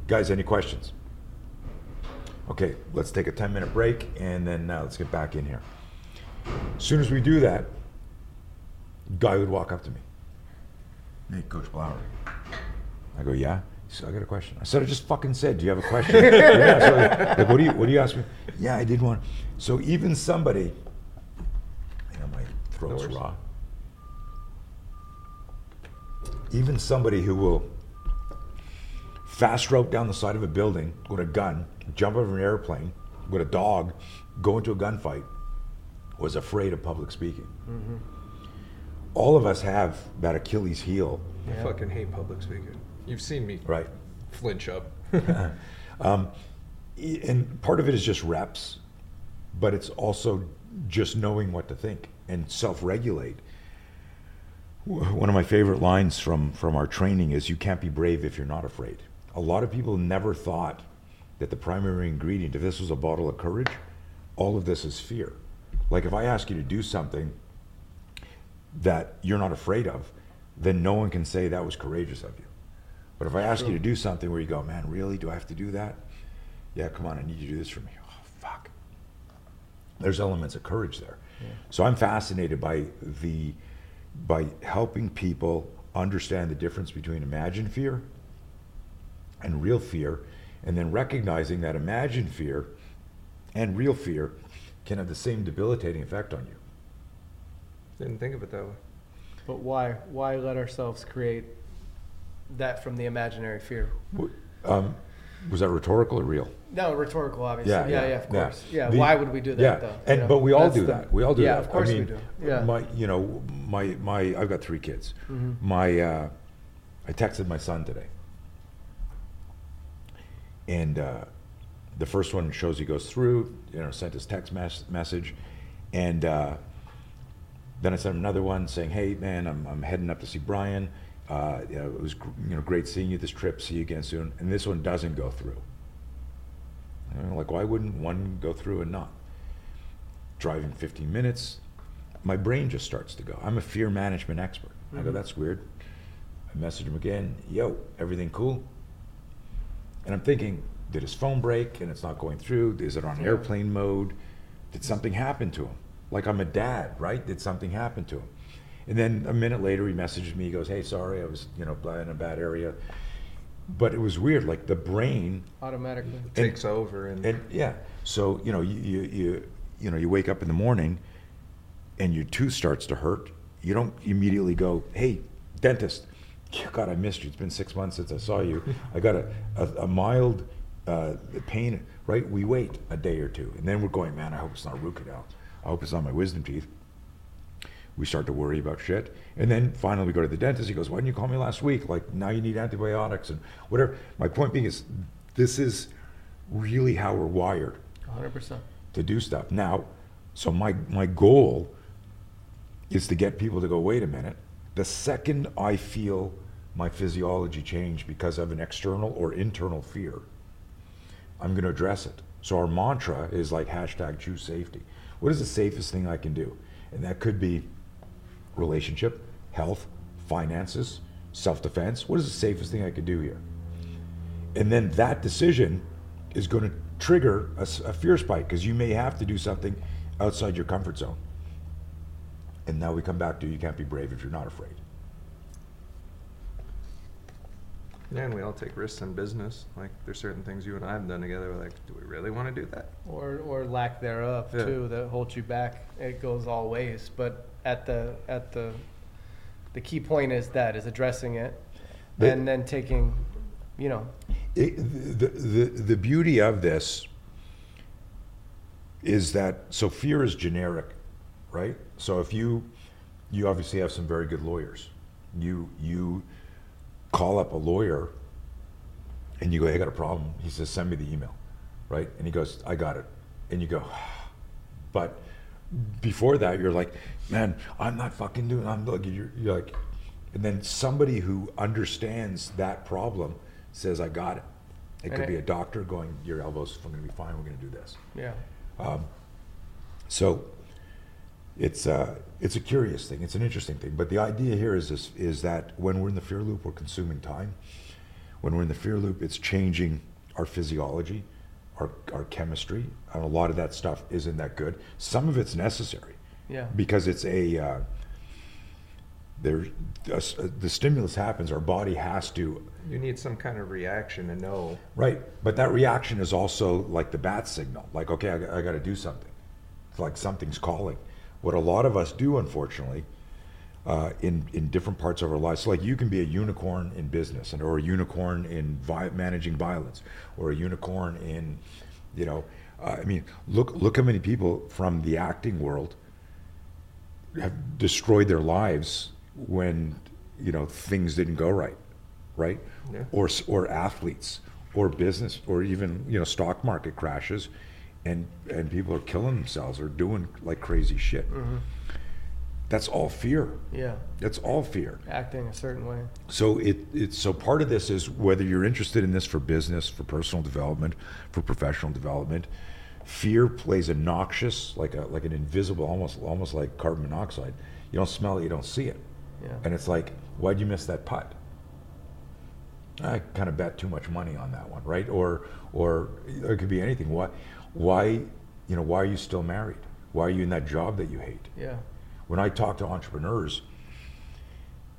Guys, any questions? Okay, let's take a 10 minute break and then uh, let's get back in here. As soon as we do that, guy would walk up to me. Hey, Coach Blauer. I go, yeah. He said, I got a question. I said, I just fucking said, do you have a question? yeah. So, like, what do you what do you ask me? Yeah, I did one. So even somebody, you know, my throat's worries. raw. Even somebody who will fast rope down the side of a building with a gun, jump over an airplane with a dog, go into a gunfight, was afraid of public speaking. Mm-hmm. All of us have that Achilles heel, I fucking hate public speaking. You've seen me right? flinch up. Um, and part of it is just reps, but it's also just knowing what to think and self-regulate. One of my favorite lines from from our training is, "You can't be brave if you're not afraid." A lot of people never thought that the primary ingredient, if this was a bottle of courage, all of this is fear. Like if I ask you to do something that you're not afraid of, then no one can say that was courageous of you. But if I ask you to do something where you go, man, really? Do I have to do that? Yeah, come on, I need you to do this for me. Oh, fuck. There's elements of courage there. So I'm fascinated by the by helping people understand the difference between imagined fear and real fear, and then recognizing that imagined fear and real fear can have the same debilitating effect on you. Didn't think of it that way. But why? Why let ourselves create that from the imaginary fear? Um, was that rhetorical or real? No, rhetorical, obviously. Yeah, Yeah, yeah, yeah, of course. Yeah. The- why would we do that yeah, though? and You know, but we all do the- that. We all do yeah, that. of course I mean, we do. Yeah. My, you know, my my I've got three kids. Mhm. My, uh, I texted my son today, and uh, the first one shows he goes through. You know, sent his text mes- message, and uh, then I sent him another one saying, "Hey, man, I'm I'm heading up to see Brian. Uh, you know, it was gr- you know great seeing you this trip. See you again soon." And this one doesn't go through. You know, like, why wouldn't one go through and not? Driving 15 minutes, my brain just starts to go. I'm a fear management expert. I go, Mhm. that's weird. I message him again, yo, everything cool? And I'm thinking, did his phone break and it's not going through? Is it on airplane mode? Did something happen to him? Like I'm a dad, right? Did something happen to him? And then a minute later, he messages me. He goes, "Hey, sorry, I was, you know, in a bad area." But it was weird. Like the brain Automatically. Takes over and, and yeah, so you know, you, you you you know, you wake up in the morning, and your tooth starts to hurt. You don't immediately go, "Hey, dentist, God, I missed you. It's been six months since I saw you. I got a a, a mild uh, pain." Right? We wait a day or two, and then we're going, "Man, I hope it's not root canal. I hope it's not my wisdom teeth." We start to worry about shit, and then finally we go to the dentist. He goes, "Why didn't you call me last week? Like now you need antibiotics and whatever." My point being is, this is really how we're wired 100%. to do stuff. Now, so my my goal is to get people to go, wait a minute. The second I feel my physiology change because of an external or internal fear, I'm going to address it. So our mantra is like hashtag choose safety. What is the safest thing I can do? And that could be relationship, health, finances, self defense. What is the safest thing I could do here? And then that decision is going to trigger a fear spike because you may have to do something outside your comfort zone. And now we come back to you can't be brave if you're not afraid. Yeah, and we all take risks in business. Like, there's certain things you and I have done together. We're like, do we really want to do that? Or, or lack thereof Yeah. too, that holds you back. It goes all ways, but at the, at the, the key point is that, is addressing it The- and then taking, you know, It, the, the, the beauty of this is that so fear is generic, right? So if you you obviously have some very good lawyers, you you call up a lawyer and you go, "Hey, I got a problem." He says, "Send me the email," right? And he goes, "I got it," and you go, but before that, you're like, "Man, I'm not fucking doing." I'm like, you're, you're like, and then somebody who understands that problem says, "I got it." It could be a doctor going, "Your elbows are going to be fine. We're going to do this." yeah. Um, so it's uh, it's a curious thing. It's an interesting thing. But the idea here is this: is that when we're in the fear loop, we're consuming time. When we're in the fear loop, it's changing our physiology, our our chemistry, and a lot of that stuff isn't that good. Some of it's necessary Yeah. because it's a uh, there a s- the stimulus happens. Our body has to You need some kind of reaction to know. Right, but that reaction is also like the bat signal. Like, okay, I, got to do something. It's like something's calling. What a lot of us do, unfortunately, uh, in in different parts of our lives. So, like, you can be a unicorn in business, and or a unicorn in vi- managing violence, or a unicorn in, you know, uh, I mean, look look how many people from the acting world have destroyed their lives when you know things didn't go right, right? Yeah. Or or athletes, or business, or even you know stock market crashes, and and people are killing themselves or doing like crazy shit. Mm-hmm. That's all fear. Yeah. That's all fear. Acting a certain way. So it it's so part of this is whether you're interested in this for business, for personal development, for professional development. Fear plays a noxious, like a like an invisible, almost almost like carbon monoxide. You don't smell it, you don't see it, Yeah. and it's like, why'd you miss that putt? I kind of bet too much money on that one, right? Or or it could be anything. Why why you know why are you still married? Why are you in that job that you hate? Yeah. when I talk to entrepreneurs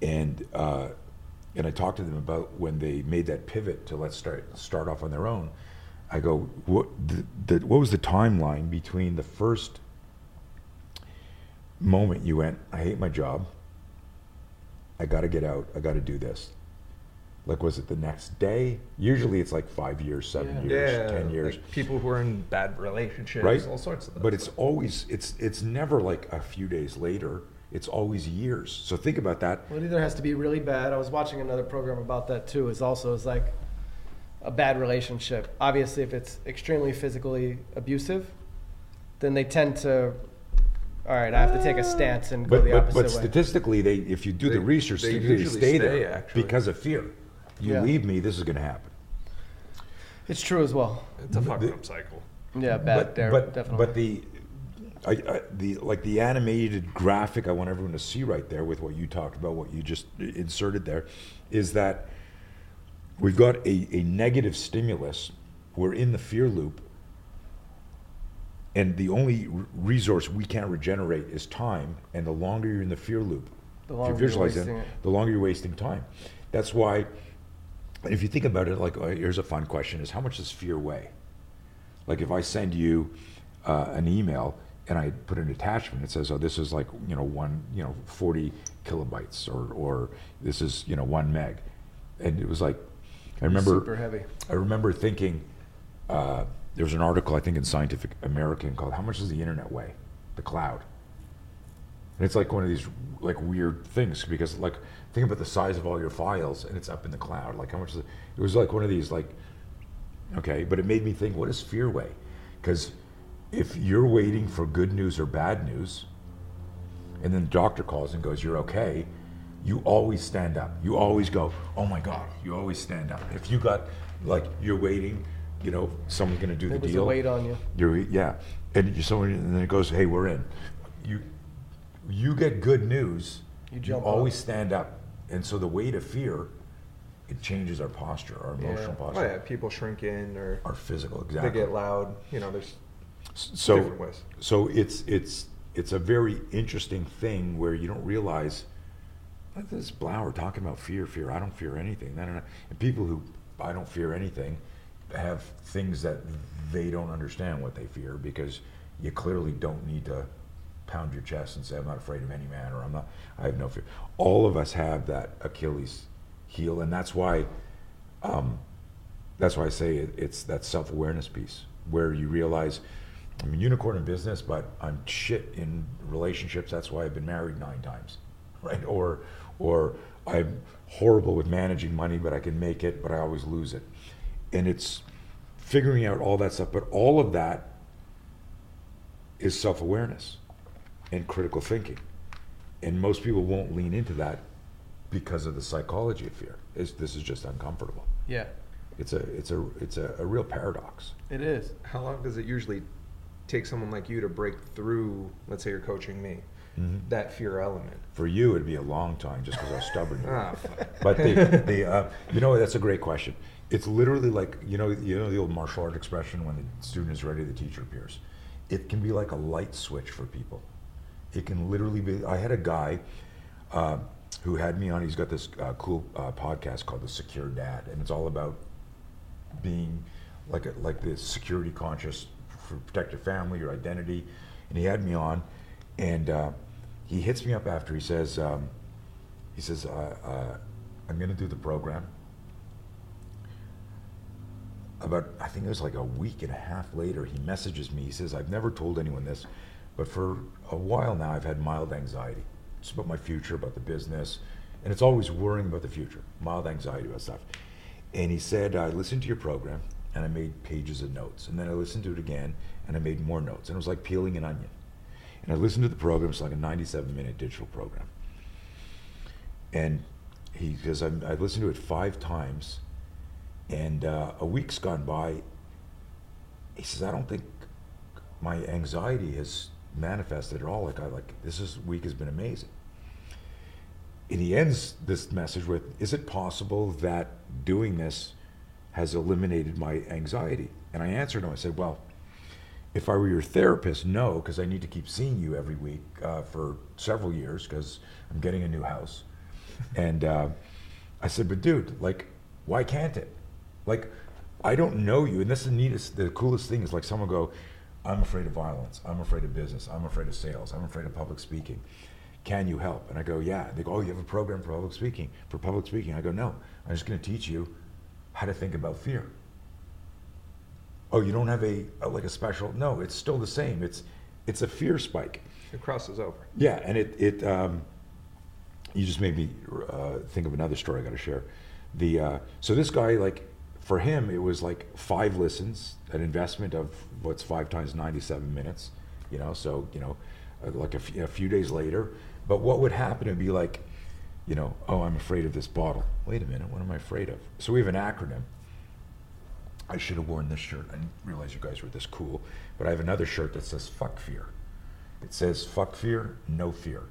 and uh, and I talk to them about when they made that pivot to let's start start off on their own, I go, what the, the, what was the timeline between the first moment you went, I hate my job, I got to get out, I got to do this. Like, was it the next day? Usually, it's like five years, seven Yeah. years, yeah, ten years like people who are in bad relationships, right? all sorts of. That But it's always it's it's never like a few days later. It's always years. So think about that. Well, it either has to be really bad. I was watching another program about that too. Is also is like a bad relationship. Obviously, if it's extremely physically abusive, then they tend to. All right, I have to take a stance and go But the but, opposite but way. statistically, they if you do the research, they statistically, usually stay, stay, there actually. because of fear. You Yeah. leave me, this is going to happen. it's true as well. it's a fucked up cycle. Yeah, bad but, there, but, definitely. But the, I, I, the like the animated graphic I want everyone to see right there with what you talked about, what you just inserted there, is that we've got a, a negative stimulus. We're in the fear loop, and the only r- resource we can't regenerate is time. And the longer you're in the fear loop, The if longer you you're visualize wasting it, it. the longer you're wasting time. That's why, if you think about it, like uh, here's a fun question: is how much does fear weigh? Like if I send you uh, an email and I put an attachment, it says, "Oh, this is like you know one you know 40 kilobytes, or or this is you know one meg," and it was like, I remember super heavy. I remember thinking uh, there was an article I think in Scientific American called "How much does the internet weigh?" The cloud. And it's like one of these like weird things because like think about the size of all your files and it's up in the cloud. Like how much is it? It was like one of these like okay, but it made me think, what does fear weigh? Because if you're waiting for good news or bad news, and then the doctor calls and goes, "You're okay," you always stand up. You always go, oh my God, you always stand up. If you got, like, you're waiting, you know, someone's gonna do the There was a deal. weight on you. You're, yeah, and someone, and then it goes, hey, we're in. You, you get good news, You you always up. stand up. And so the weight of fear, it changes our posture, our Yeah. emotional Oh, posture, yeah, people shrink in or our physical, Exactly, they get loud. You know, there's so, different ways. So it's it's it's a very interesting thing where you don't realize like this Blauer talking about fear, fear. I don't fear anything. No, no, no. And people who I don't fear anything have things that they don't understand what they fear because you clearly don't need to pound your chest and say I'm not afraid of any man or I'm not. I have no fear. All of us have that Achilles heel, and that's why. Um, that's why I say it, it's that self awareness piece where you realize I'm a unicorn in business, but I'm shit in relationships. That's why I've been married nine times, right? Or, or I'm horrible with managing money, but I can make it, but I always lose it. And it's figuring out all that stuff, but all of that is self awareness and critical thinking. And most people won't lean into that because of the psychology of fear. It's, this is just uncomfortable. Yeah, It's a it's a it's a, a real paradox. it is. How long does it usually take someone like you to break through? Let's say you're coaching me, that fear element. For you, it'd be a long time just because how stubborn you. Ah. But the, the uh, you know that's a great question. It's literally like you know you know the old martial art expression when the student is ready, the teacher appears. It can be like a light switch for people. It can literally be. I had a guy uh, who had me on. He's got this uh, cool uh, podcast called The Secure Dad, and it's all about being like a, like this security conscious for protect your family, your identity. And he had me on, and uh, he hits me up after. He says, um, he says, uh, uh, I'm going to do the program. About I think it was like a week and a half later, he messages me. He says, I've never told anyone this, but for a while now, I've had mild anxiety. It's about my future, about the business, and it's always worrying about the future. Mild anxiety about stuff. And he said, I listened to your program and I made pages of notes. And then I listened to it again and I made more notes. And it was like peeling an onion. And I listened to the program, it's like a 97 minute digital program. And he says, I'm, listened to it five times and uh, a week's gone by. He says, I don't think my anxiety has manifested at all. Like, I like, this is, week has been amazing. And he ends this message with is it possible that doing this has eliminated my anxiety? And i answered him i said well if i were your therapist no because i need to keep seeing you every week uh, for several years because i'm getting a new house. And uh, i said but dude like why can't it? Like i don't know you. And this is the neatest the coolest thing is like someone go i'm afraid of violence i'm afraid of business i'm afraid of sales i'm afraid of public speaking can you help? And I go, yeah. They go, oh, you have a program for public speaking. For public speaking, I go, no. I'm just going to teach you how to think about fear. Oh, you don't have a, a like a special? No, it's still the same. It's it's a fear spike. It crosses over. Yeah, and it it um, you just made me uh, think of another story I got to share. The uh, so this guy like for him it was like five listens, an investment of what's five times ninety seven minutes, you know. So you know, uh, like a few- few days later. But what would happen would be like, you know, oh, I'm afraid of this bottle. Wait a minute, what am I afraid of? So we have an acronym. I should have worn this shirt. I didn't realize you guys were this cool. But I have another shirt that says "fuck fear." It says "fuck fear, no fear."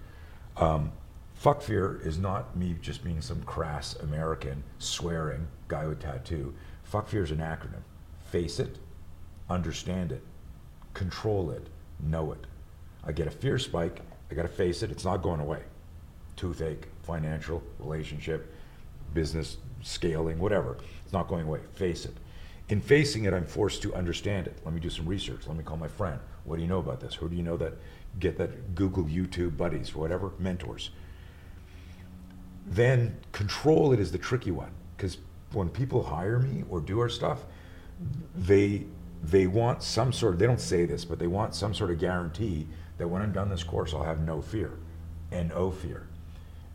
Um, fuck fear is not me just being some crass American swearing guy with tattoo. Fuck fear is an acronym. Face it, understand it, control it, know it. I get a fear spike. I got to face it. It's not going away. Toothache, financial, relationship, business, scaling, whatever. It's not going away. Face it. In facing it, I'm forced to understand it. Let me do some research. Let me call my friend. What do you know about this? Who do you know that get that Google, YouTube buddies, whatever, mentors? Then control it is the tricky one because when people hire me or do our stuff, they they want some sort of they don't say this, but they want some sort of guarantee that when I'm done this course, I'll have no fear, and no fear.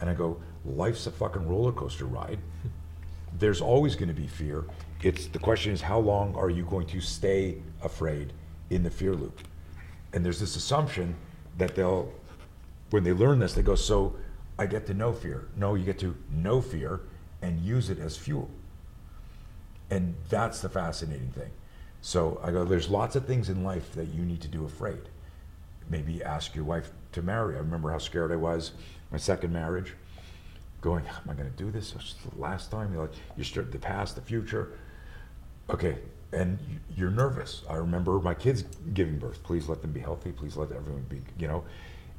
And I go, life's a fucking roller coaster ride. There's always going to be fear. It's the question is how long are you going to stay afraid in the fear loop? And there's this assumption that they'll when they learn this, they go, so I get to know fear. No, you get to know fear and use it as fuel. And that's the fascinating thing. So I go, there's lots of things in life that you need to do afraid. Maybe ask your wife to marry. I remember how scared I was my second marriage, going, am I going to do this? It's the last time. You're like, you start the past, the future. Okay, and you're nervous. I remember my kids giving birth. Please let them be healthy. Please let everyone be, you know.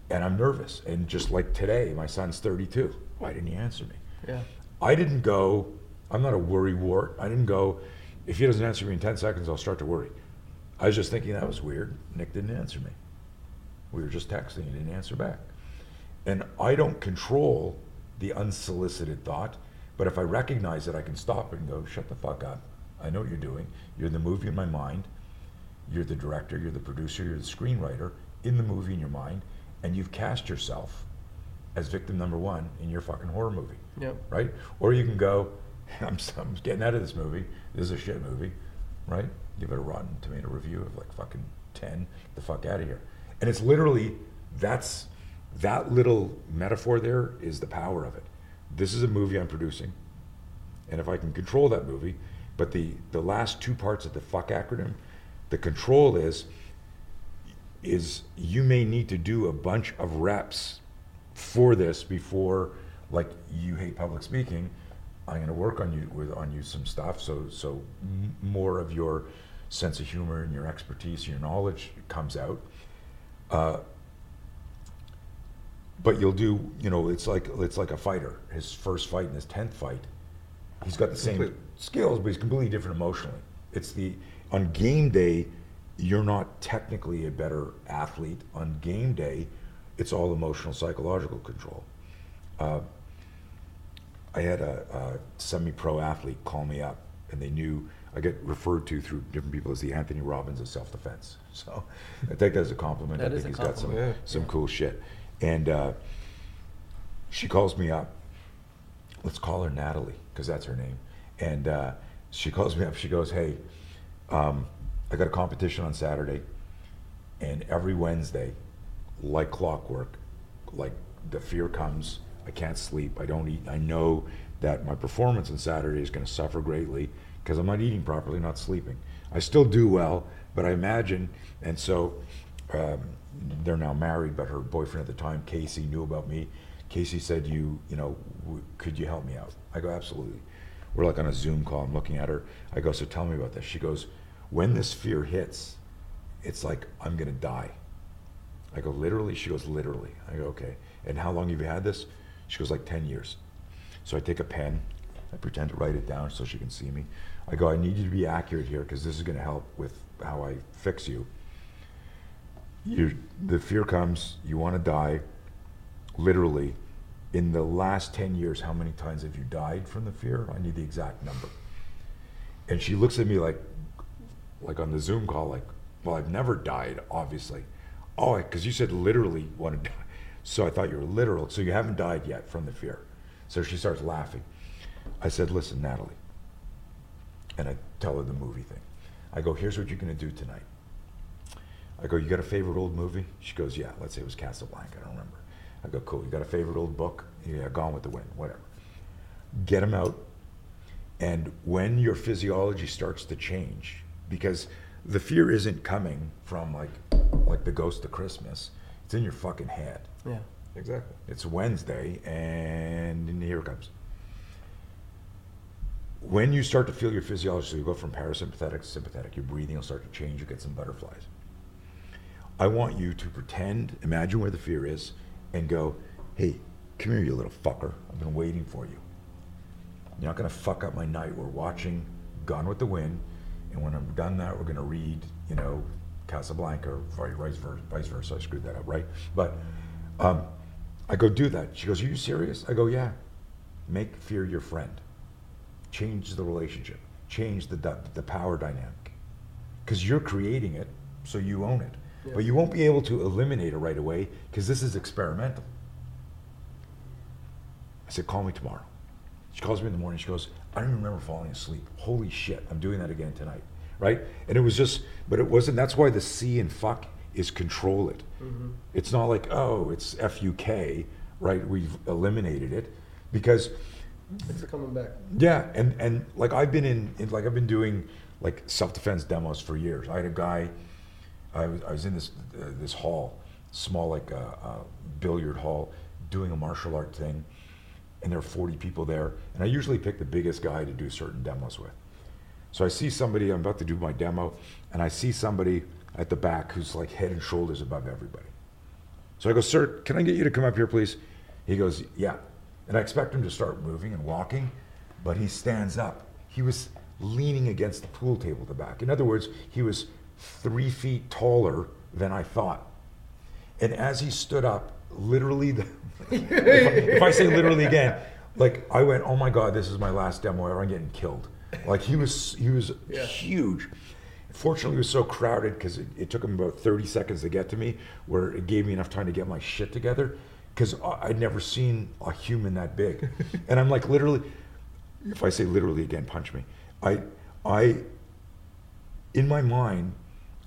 And I'm nervous. And just like today, my son's 32. Why didn't he answer me? Yeah. I didn't go, I'm not a worry wart. I didn't go, if he doesn't answer me in 10 seconds, I'll start to worry. I was just thinking that was weird. Nick didn't answer me. We were just texting, he didn't answer back. And I don't control the unsolicited thought, but if I recognize it, I can stop and go, shut the fuck up. I know what you're doing. You're in the movie in my mind. You're the director, you're the producer, you're the screenwriter in the movie in your mind, and you've cast yourself as victim number one in your fucking horror movie Yep. right? Or you can go, I'm, I'm getting out of this movie. This is a shit movie, right? Give it a Rotten Tomato review of like fucking ten. Get the fuck out of here. And it's literally that's that little metaphor there is the power of it. This is a movie I'm producing, and if I can control that movie, but the the last two parts of the fuck acronym, the control is is you may need to do a bunch of reps for this before like you hate public speaking i'm going to work on you with on you some stuff. So so m- more of your sense of humor and your expertise and your knowledge comes out. Uh, but you'll do you know it's like it's like a fighter. His first fight and his 10th fight he's got the same Complete- skills but he's completely different emotionally. It's the on game day you're not technically a better athlete. On game day it's all emotional psychological control. Uh, I had a, a semi-pro athlete call me up, and they knew I get referred to through different people as the Anthony Robbins of self-defense. So I take that as a compliment. I think he's got some. Yeah. some cool shit. And uh, she calls me up. Let's call her Natalie because that's her name. And uh, she calls me up. She goes, "Hey, um, I got a competition on Saturday, and every Wednesday, like clockwork, like the fear comes. I can't sleep. I don't eat. I know that my performance on Saturday is going to suffer greatly because I'm not eating properly, not sleeping. I still do well, but I imagine, and so um, they're now married. But her boyfriend at the time, Casey, knew about me. Casey said, "You, you know, w- could you help me out?" I go, "Absolutely." We're like on a Zoom call. I'm looking at her. I go, "So tell me about this." She goes, "When this fear hits, it's like I'm going to die." I go, literally? She goes, literally. I go, okay. And how long have you had this? She goes, like 10 years. So I take a pen, I pretend to write it down so she can see me. I go, I need you to be accurate here because this is going to help with how I fix you. you. The fear comes, you want to die, literally. In the last 10 years, how many times have you died from the fear? I need the exact number. And she looks at me like, like on the Zoom call, like, well, I've never died, obviously. Oh, because you said literally want to die. So I thought you were literal. So you haven't died yet from the fear. So she starts laughing. I said, listen, Natalie. And I tell her the movie thing. I go, here's what you're going to do tonight. I go, you got a favorite old movie? She goes, yeah. Let's say it was Casablanca. I don't remember. I go, cool. You got a favorite old book? Yeah, Gone with the Wind, whatever. Get them out. And when your physiology starts to change, because the fear isn't coming from like like the ghost of Christmas, it's in your fucking head. Yeah. Exactly. It's Wednesday, and here it comes. When you start to feel your physiology, so you go from parasympathetic to sympathetic, your breathing will start to change, you get some butterflies. I want you to pretend, imagine where the fear is, and go, hey, come here, you little fucker. I've been waiting for you. You're not going to fuck up my night. We're watching Gone with the Wind, and when I'm done that, we're going to read, you know, Casablanca, or vice versa. Vice versa. I screwed that up, right? But um, I go do that. She goes, "Are you serious?" I go, "Yeah." Make fear your friend. Change the relationship. Change the the, the power dynamic, because you're creating it, so you own it. Yeah. But you won't be able to eliminate it right away because this is experimental. I said, "Call me tomorrow." She calls me in the morning. She goes, I don't even remember falling asleep. Holy shit, I'm doing that again tonight. Right? And it was just, but it wasn't, that's why the C and fuck is control it. Mm-hmm. It's not like, oh, it's F U K. right? We've eliminated it because It's coming back. yeah, and and like I've been in, in like I've been doing like self defense demos for years. I had a guy, I was I was in this uh, this hall, small like uh, uh, billiard hall, doing a martial art thing, and there are forty people there, and I usually pick the biggest guy to do certain demos with. So I see somebody, I'm about to do my demo, and I see somebody at the back who's like head and shoulders above everybody. So I go, sir, can I get you to come up here, please? He goes, yeah. And I expect him to start moving and walking, but he stands up. He was leaning against the pool table at the back. In other words, he was three feet taller than I thought. And as he stood up, literally, the, if, I, if I say literally again, like I went, oh my God, this is my last demo ever. I'm getting killed. Like he was, he was Yeah. huge. Fortunately, it was so crowded because it, it took him about 30 seconds to get to me, where it gave me enough time to get my shit together. Because I'd never seen a human that big, and I'm like literally, if I say literally again, punch me. I, I, in my mind,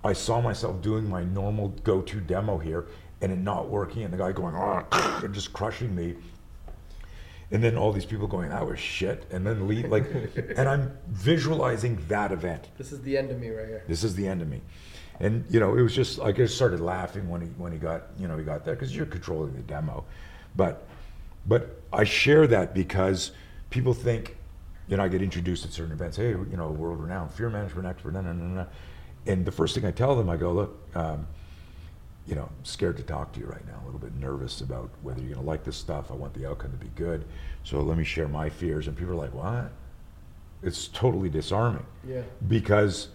I saw myself doing my normal go-to demo here, and it not working, and the guy going "Ah," and just crushing me, and then all these people going, "That was shit," and then leave like, and I'm visualizing that event. This is the end of me right here. This is the end of me. And you know, it was just I just started laughing when he when he got you know he got there because you're controlling the demo, but but I share that because people think, you know, I get introduced at certain events. Hey, you know, world renowned fear management expert, no, no, no. And the first thing I tell them, I go, look, um, you know, I'm scared to talk to you right now, a little bit nervous about whether you're going to like this stuff. I want the outcome to be good. So let me share my fears. And people are like, what? It's totally disarming Yeah. because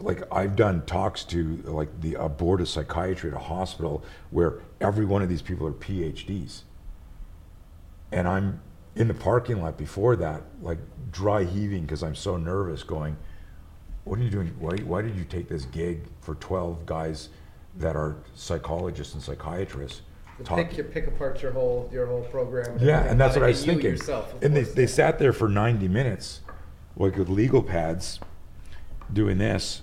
like I've done talks to like the a board of psychiatry at a hospital where every one of these people are PhDs. And I'm in the parking lot before that, like dry heaving because I'm so nervous, going, What are you doing? Why, why did you take this gig for 12 guys that are psychologists and psychiatrists? talking?" Pick, you pick apart your whole your whole program. Yeah, and that's what I was thinking. Yourself, and they, they sat there for 90 minutes, like with legal pads, doing this.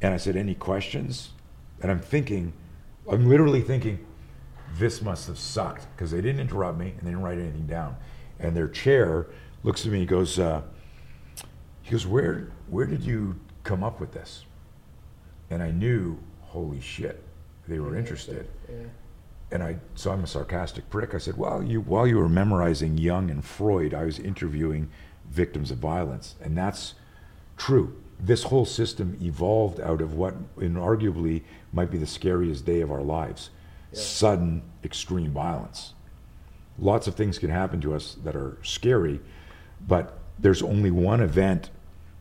And I said, Any questions? And I'm thinking, I'm literally thinking, this must have sucked because they didn't interrupt me and they didn't write anything down. And their chair looks at me and goes, uh, he goes, where, where did you come up with this? And I knew, holy shit, they were interested. Yeah. And I, so I'm a sarcastic prick. I said, well, you, while you were memorizing Jung and Freud, I was interviewing victims of violence. And that's true. This whole system evolved out of what inarguably might be the scariest day of our lives Yeah. sudden extreme violence. Lots of things can happen to us that are scary, but there's only one event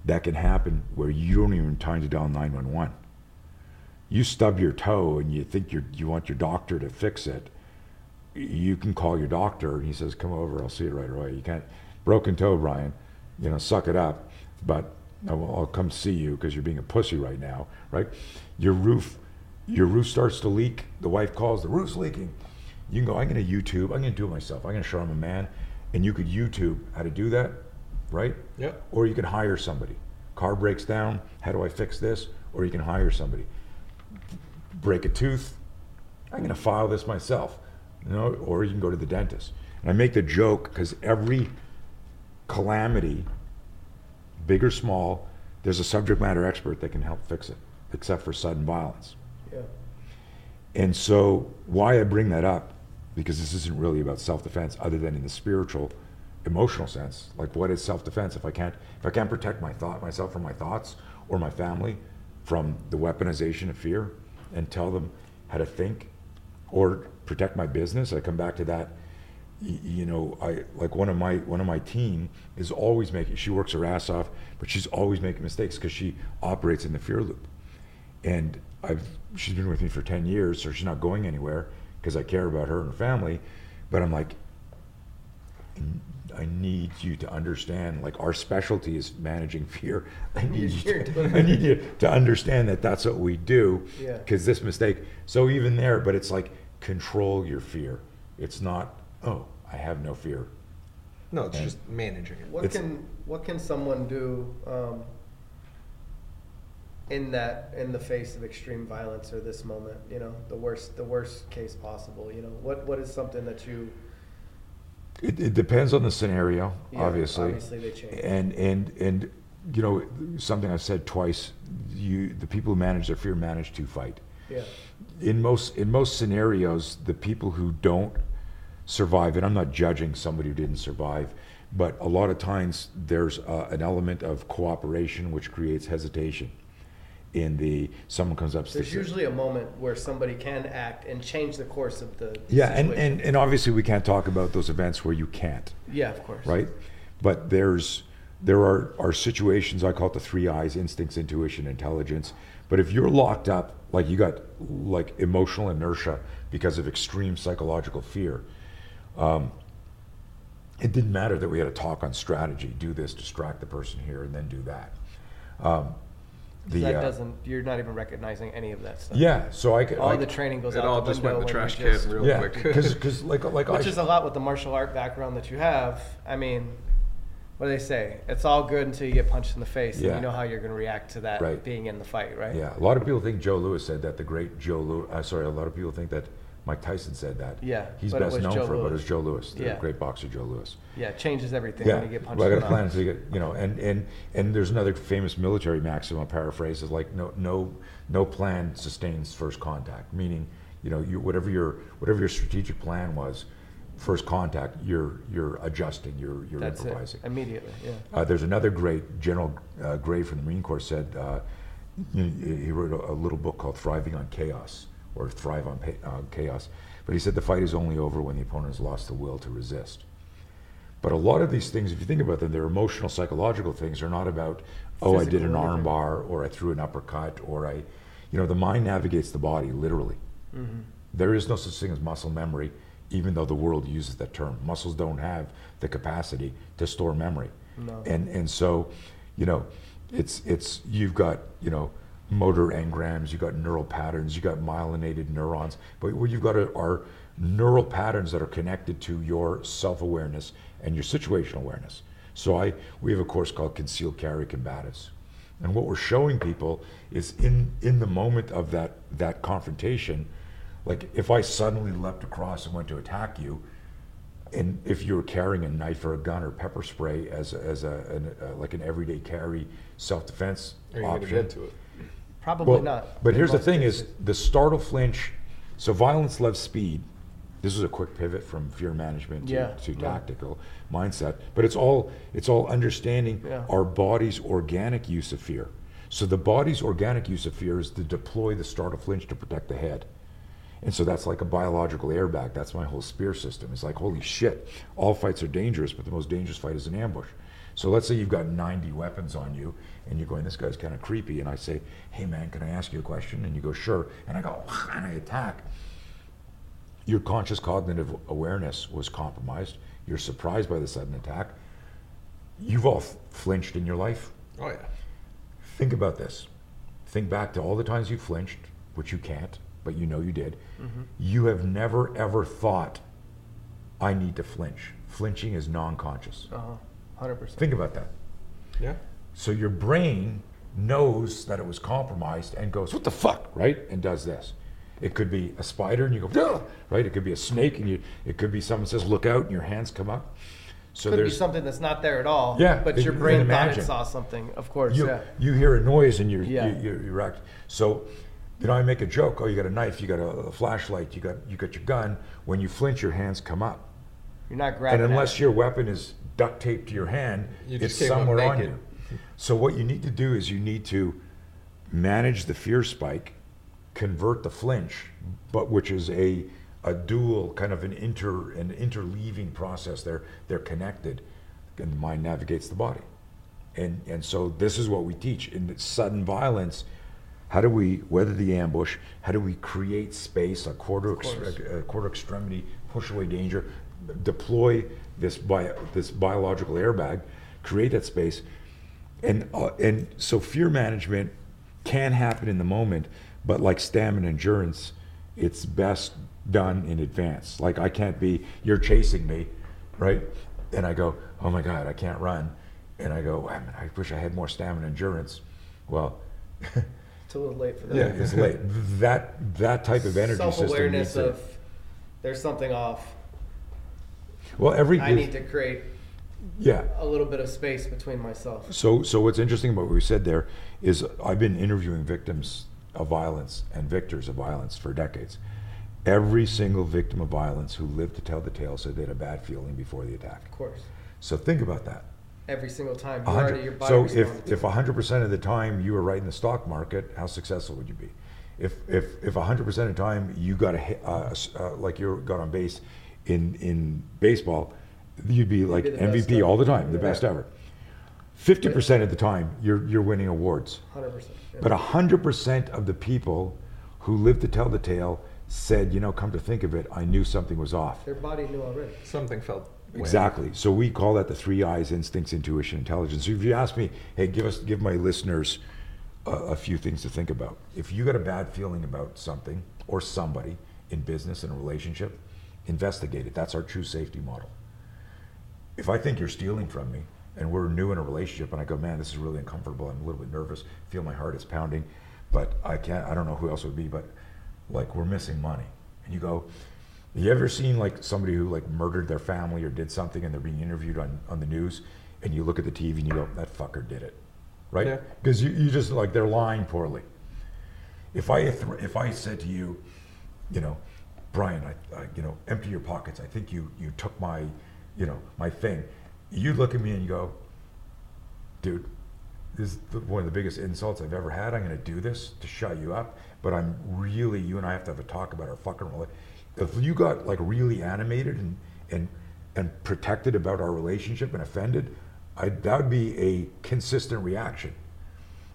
that can happen where you don't even time to dial 911 you stub your toe and you think you you want your doctor to fix it, you can call your doctor and he says, "Come over, I'll see it right away." You can't broken toe, Brian. You know, suck it up. But I'll, I'll come see you because you're being a pussy right now, right? Your roof, your roof starts to leak. The wife calls, the roof's leaking. You can go. I'm going to YouTube. I'm going to do it myself. I'm going to show I'm a man, and you could YouTube how to do that, right? Yep. Or you can hire somebody. Car breaks down. How do I fix this? Or you can hire somebody break a tooth, I'm going to file this myself. You know, or you can go to the dentist. And I make the joke because every calamity, big or small, there's a subject matter expert that can help fix it, except for sudden violence. Yeah. And so, why I bring that up, because this isn't really about self-defense, other than in the spiritual, emotional sense. Like, what is self-defense if I can't if I can't protect my thought myself from my thoughts or my family from the weaponization of fear, and tell them how to think, or protect my business? I come back to that. You know, I like one of my one of my team is always making. She works her ass off, but she's always making mistakes because she operates in the fear loop and I've she's been with me for 10 years so she's not going anywhere because I care about her and her family but I'm like I need you to understand like our specialty is managing fear. I need you to, I need you to understand that that's what we do Yeah. because this mistake so even there but it's like control your fear. It's not oh I have no fear. No, it's And- just managing it. What It's- can what can someone do um, in that in the face of extreme violence or this moment you know the worst the worst case possible you know? What what is something that you It, it depends on the scenario, Yeah, obviously. obviously they change. And and and you know something I've said twice. You the people who manage their fear manage to fight. yeah In most in most scenarios, the people who don't survive, and I'm not judging somebody who didn't survive, but a lot of times there's uh, an element of cooperation which creates hesitation. In the someone comes up. there's usually a moment where somebody can act and change the course of the yeah, and, and and obviously we can't talk about those events where you can't. yeah of course right? But there's there are, are situations I call it the three eyes: instincts, intuition, intelligence. But if you're locked up, like you got like emotional inertia because of extreme psychological fear, um, it didn't matter that we had a talk on strategy: do this, distract the person here, and then do that. Um, 'Cause that uh, doesn't you're not even recognizing any of that stuff yeah, so I could all I, the training goes It out all the just went window in the when trash you just- can real yeah, quick. because like like which I, is a lot with the martial art background that you have. I mean, what do they say? It's all good until you get punched in the face, and you know how you're going to react to that Right. being in the fight, right? Yeah, a lot of people think Joe Louis said that. The great Joe Louis. Uh, sorry, a lot of people think that Mike Tyson said that. Yeah, he's but it best was known Joe for it, but Louis. it's Joe Louis, the Yeah. great boxer Joe Louis. Yeah, it changes everything when you get punched well, I in got the a plan to get you know, and and and there's another famous military maxim. I'll paraphrase is like no no no plan sustains first contact. Meaning, you know, you whatever your whatever your strategic plan was, first contact, you're you're adjusting, you're you're That's improvising. it. Immediately, yeah. Uh, there's another great General uh, Gray from the Marine Corps said uh, he he wrote a, a little book called Thriving on Chaos or Thrive on Pa- uh, Chaos. But he said the fight is only over when the opponent has lost the will to resist. But a lot of these things, if you think about them, they're emotional, psychological things. They're not about, oh, I did an or arm anything. bar or I threw an uppercut or I, you know, the mind navigates the body literally. Mm-hmm. There is no such thing as muscle memory, even though the world uses that term. Muscles don't have the capacity to store memory. No. And and so, you know, it's it's you've got you know motor engrams, you've got neural patterns, you've got myelinated neurons, but what you've got are, neural patterns that are connected to your self-awareness and your situational awareness. So I we have a course called Concealed Carry Combatives. And what we're showing people is in in the moment of that that confrontation, like if I suddenly leapt across and went to attack you, and if you're carrying a knife or a gun or pepper spray as a, as a, an, uh, like an everyday carry self-defense Are gonna option, get to it? Probably well, not. But here's the thing: is cases. the startle flinch. So violence loves speed. This is a quick pivot from fear management to, Yeah, to tactical mindset. But it's all it's all understanding Yeah. our body's organic use of fear. So the body's organic use of fear is to deploy the startle flinch to protect the head. And so that's like a biological airbag. That's my whole spear system. It's like, holy shit, all fights are dangerous, but the most dangerous fight is an ambush. So let's say you've got 90 weapons on you and you're going, this guy's kind of creepy. And I say, hey man, can I ask you a question? And you go, sure. And I go, and I attack. Your conscious cognitive awareness was compromised. You're surprised by the sudden attack. You've all f- flinched in your life. Oh yeah. Think about this. Think back to all the times you flinched, which you can't, but you know you did. You have never ever thought, I need to flinch. Flinching is non conscious. Uh-huh. 100%. Think about that. Yeah. So your brain knows that it was compromised and goes, what the fuck, right? And does this. It could be a spider and you go, "Ugh," right? It could be a snake and you, it could be someone says, look out and your hands come up. So Could be there's, something that's not there at all. Yeah, But you your can brain thought it saw something. Of course. you, yeah. you hear a noise and you're, Yeah. you, you, you react. So, you know, I make a joke. Oh, you got a knife, you got a, a flashlight, you got you got your gun. When you flinch, your hands come up, You're not grabbing. and unless it. your weapon is duct taped to your hand, You it's just came up somewhere on naked. you. So what you need to do is you need to manage the fear spike, convert the flinch, but which is a a dual kind of an inter an interleaving process. They're they're connected, and the mind navigates the body, and and so this is what we teach in sudden violence. How do we weather the ambush? How do we create space, a quarter ex- a quarter extremity, push away danger, deploy this bi- this biological airbag, create that space, and uh, and so fear management can happen in the moment, but like stamina endurance, it's best done in advance. Like I can't be you're chasing me, right? And I go, oh my god, I can't run, and I go, "Ah, man, I wish I had more stamina endurance. Well, It's a little late for that. Yeah. it's late. That that type of energy needs to- of there's something off. well, every I need to create yeah. a little bit of space between myself. So, so what's interesting about what we said there is I've been interviewing victims of violence and victors of violence for decades. Every single victim of violence who lived to tell the tale said they had a bad feeling before the attack. Of course. So think about that. Every single time. You hundred- already, your body So if, if it. hundred percent of the time you were right in the stock market, how successful would you be? If, if, if hundred percent of the time you got a, hit- uh, uh, like you got on base in, in baseball, you'd be like be the best MVP all the time, the best ever. Fifty percent of the time, you're, you're winning awards. 100%. But hundred percent of the people who live to tell the tale said, you know, come to think of it, I knew something was off. Their body knew already. Something felt way Exactly. So we call that the three eyes: instincts, intuition, intelligence. So if you ask me, hey, give us, give my listeners a, a few things to think about. If you got a bad feeling about something or somebody in business in a relationship, investigate it. That's our true safety model. If I think you're stealing from me and we're new in a relationship and I go, man, this is really uncomfortable. I'm a little bit nervous. Feel my heart is pounding, but I can't. I don't know who else would be, but like we're missing money. And you go, you ever seen like somebody who like murdered their family or did something and they're being interviewed on, on the news and you look at the TV and you go, that fucker did it, right? Yeah. Because you, you just like they're lying poorly. If I if I said to you, you know, Brian, I, I you know, empty your pockets. I think you you took my, you know, my thing. You look at me and you go, dude, this is the, one of the biggest insults I've ever had. I'm going to do this to shut you up, but I'm really, you and I have to have a talk about our fucking relationship. If you got like really animated and and and protected about our relationship and offended, that would be a consistent reaction.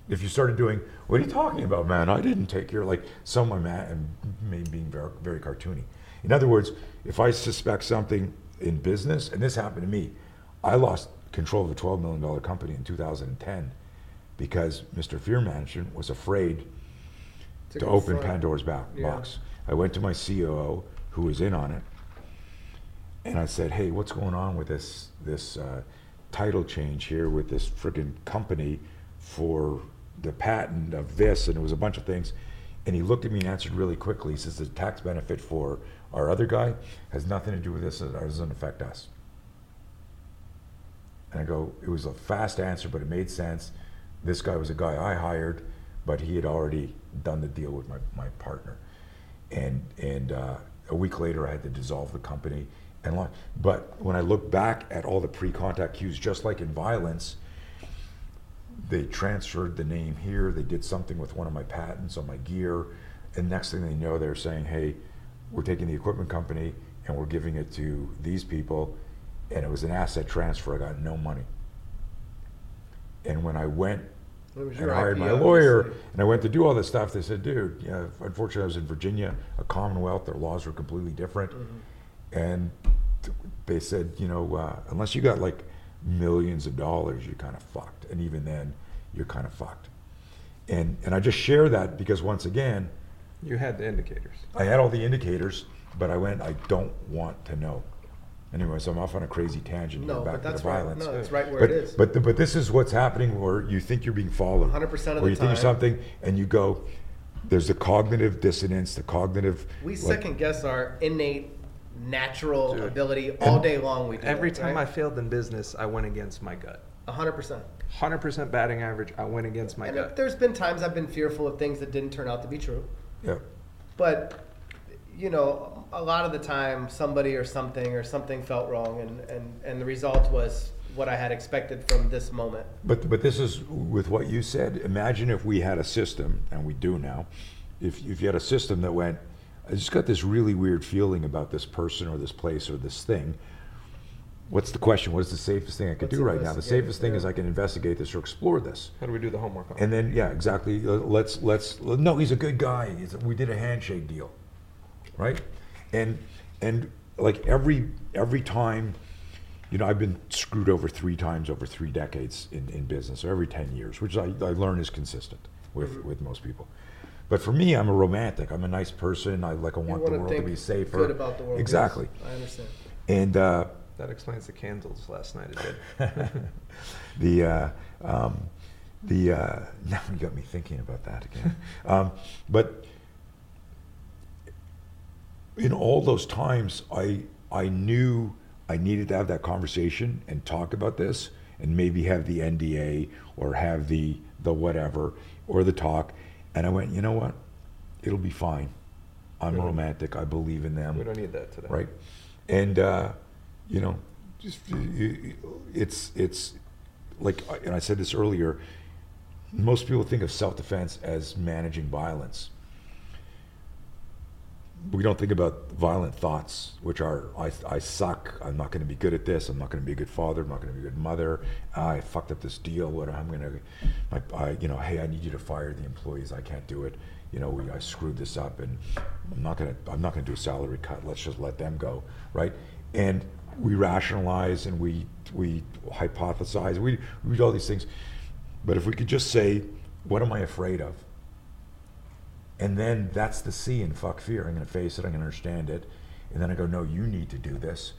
If you started doing, what are you talking about, man? I didn't take your like someone man and being very, very cartoony. In other words, if I suspect something in business, and this happened to me, I lost control of a twelve million dollar company in 2010 because Mr. Fear Management was afraid To to open confront. Pandora's back, Yeah. box. I went to my COO, who was in on it, and I said, "Hey, what's going on with this this uh, title change here with this friggin' company for the patent of this?" And it was a bunch of things. And he looked at me and answered really quickly. He says, "The tax benefit for our other guy has nothing to do with this. It doesn't affect us." And I go, it was a fast answer, but it made sense. This guy was a guy I hired, but he had already done the deal with my, my partner. And, and uh, a week later, I had to dissolve the company. And but when I look back at all the pre-contact cues, just like in violence, they transferred the name here. They did something with one of my patents on my gear, and next thing they know, they're saying, "Hey, we're taking the equipment company and we're giving it to these people," and it was an asset transfer. I got no money. And when I went and hired my lawyer, obviously. and I went to do all this stuff, they said, "Dude, yeah, unfortunately, I was in Virginia, a Commonwealth. Their laws were completely different." Mm-hmm. And they said, you know, uh, unless you got like millions of dollars, you're kind of fucked. And even then, you're kind of fucked. And and I just share that because once again, You had the indicators. I had all the indicators, but I went, I don't want to know. Anyway, so I'm off on a crazy tangent here No, back but to the that's right. violence. No, it's right where but, it is. But, the, but this is what's happening where you think you're being followed. 100% of Where the you think time. something and you go, there's the cognitive dissonance, the cognitive. We like- second guess our innate natural Dude. ability all day long. We do Every that, time right? I failed in business, I went against my gut. A hundred percent. 100% batting average, I went against my And gut. there's been times I've been fearful of things that didn't turn out to be true. Yeah. But you know, a lot of the time, somebody or something or something felt wrong, and and and the result was what I had expected from this moment. But, but this is with what you said. Imagine if we had a system, and we do now, if, if you had a system that went, I just got this really weird feeling about this person or this place or this thing. What's the question? What is the safest thing I could Let's do right now? The safest thing is. I can investigate this or explore this. How do we do the homework on? And then, yeah, exactly. uh, Let's let's no. He's a good guy. He's, we did a handshake deal, right? And and like every every time, you know, I've been screwed over three times over three decades in, in business, or every ten years, which I, I learn is consistent with Mm-hmm. with most people. But for me, I'm a romantic. I'm a nice person. I like I You want the world to be safer. Good about the world. yes, Exactly. I understand. And uh, that explains the candles last night. It did. the uh, um, the uh, now you got me thinking about that again. um, but in all those times, I I knew I needed to have that conversation and talk about this, and maybe have the NDA or have the the whatever or the talk. And I went, you know what? It'll be fine. I'm romantic. I believe in them We don't need that today. right? And uh, you know, just it's it's like, and I said this earlier. Most people think of self-defense as managing violence. We don't think about violent thoughts, which are I, I suck. I'm not going to be good at this. I'm not going to be a good father. I'm not going to be a good mother. I fucked up this deal. What I'm going to, my, I, you know, hey, I need you to fire the employees. I can't do it. You know, we, I screwed this up, and I'm not going to. I'm not to do a salary cut. Let's just let them go, right? And we rationalize and we we hypothesize. We we do all these things, but if we could just say, what am I afraid of? And then that's the C in fuck fear. I'm going to face it. I'm going to understand it. And then I go, no, you need to do this.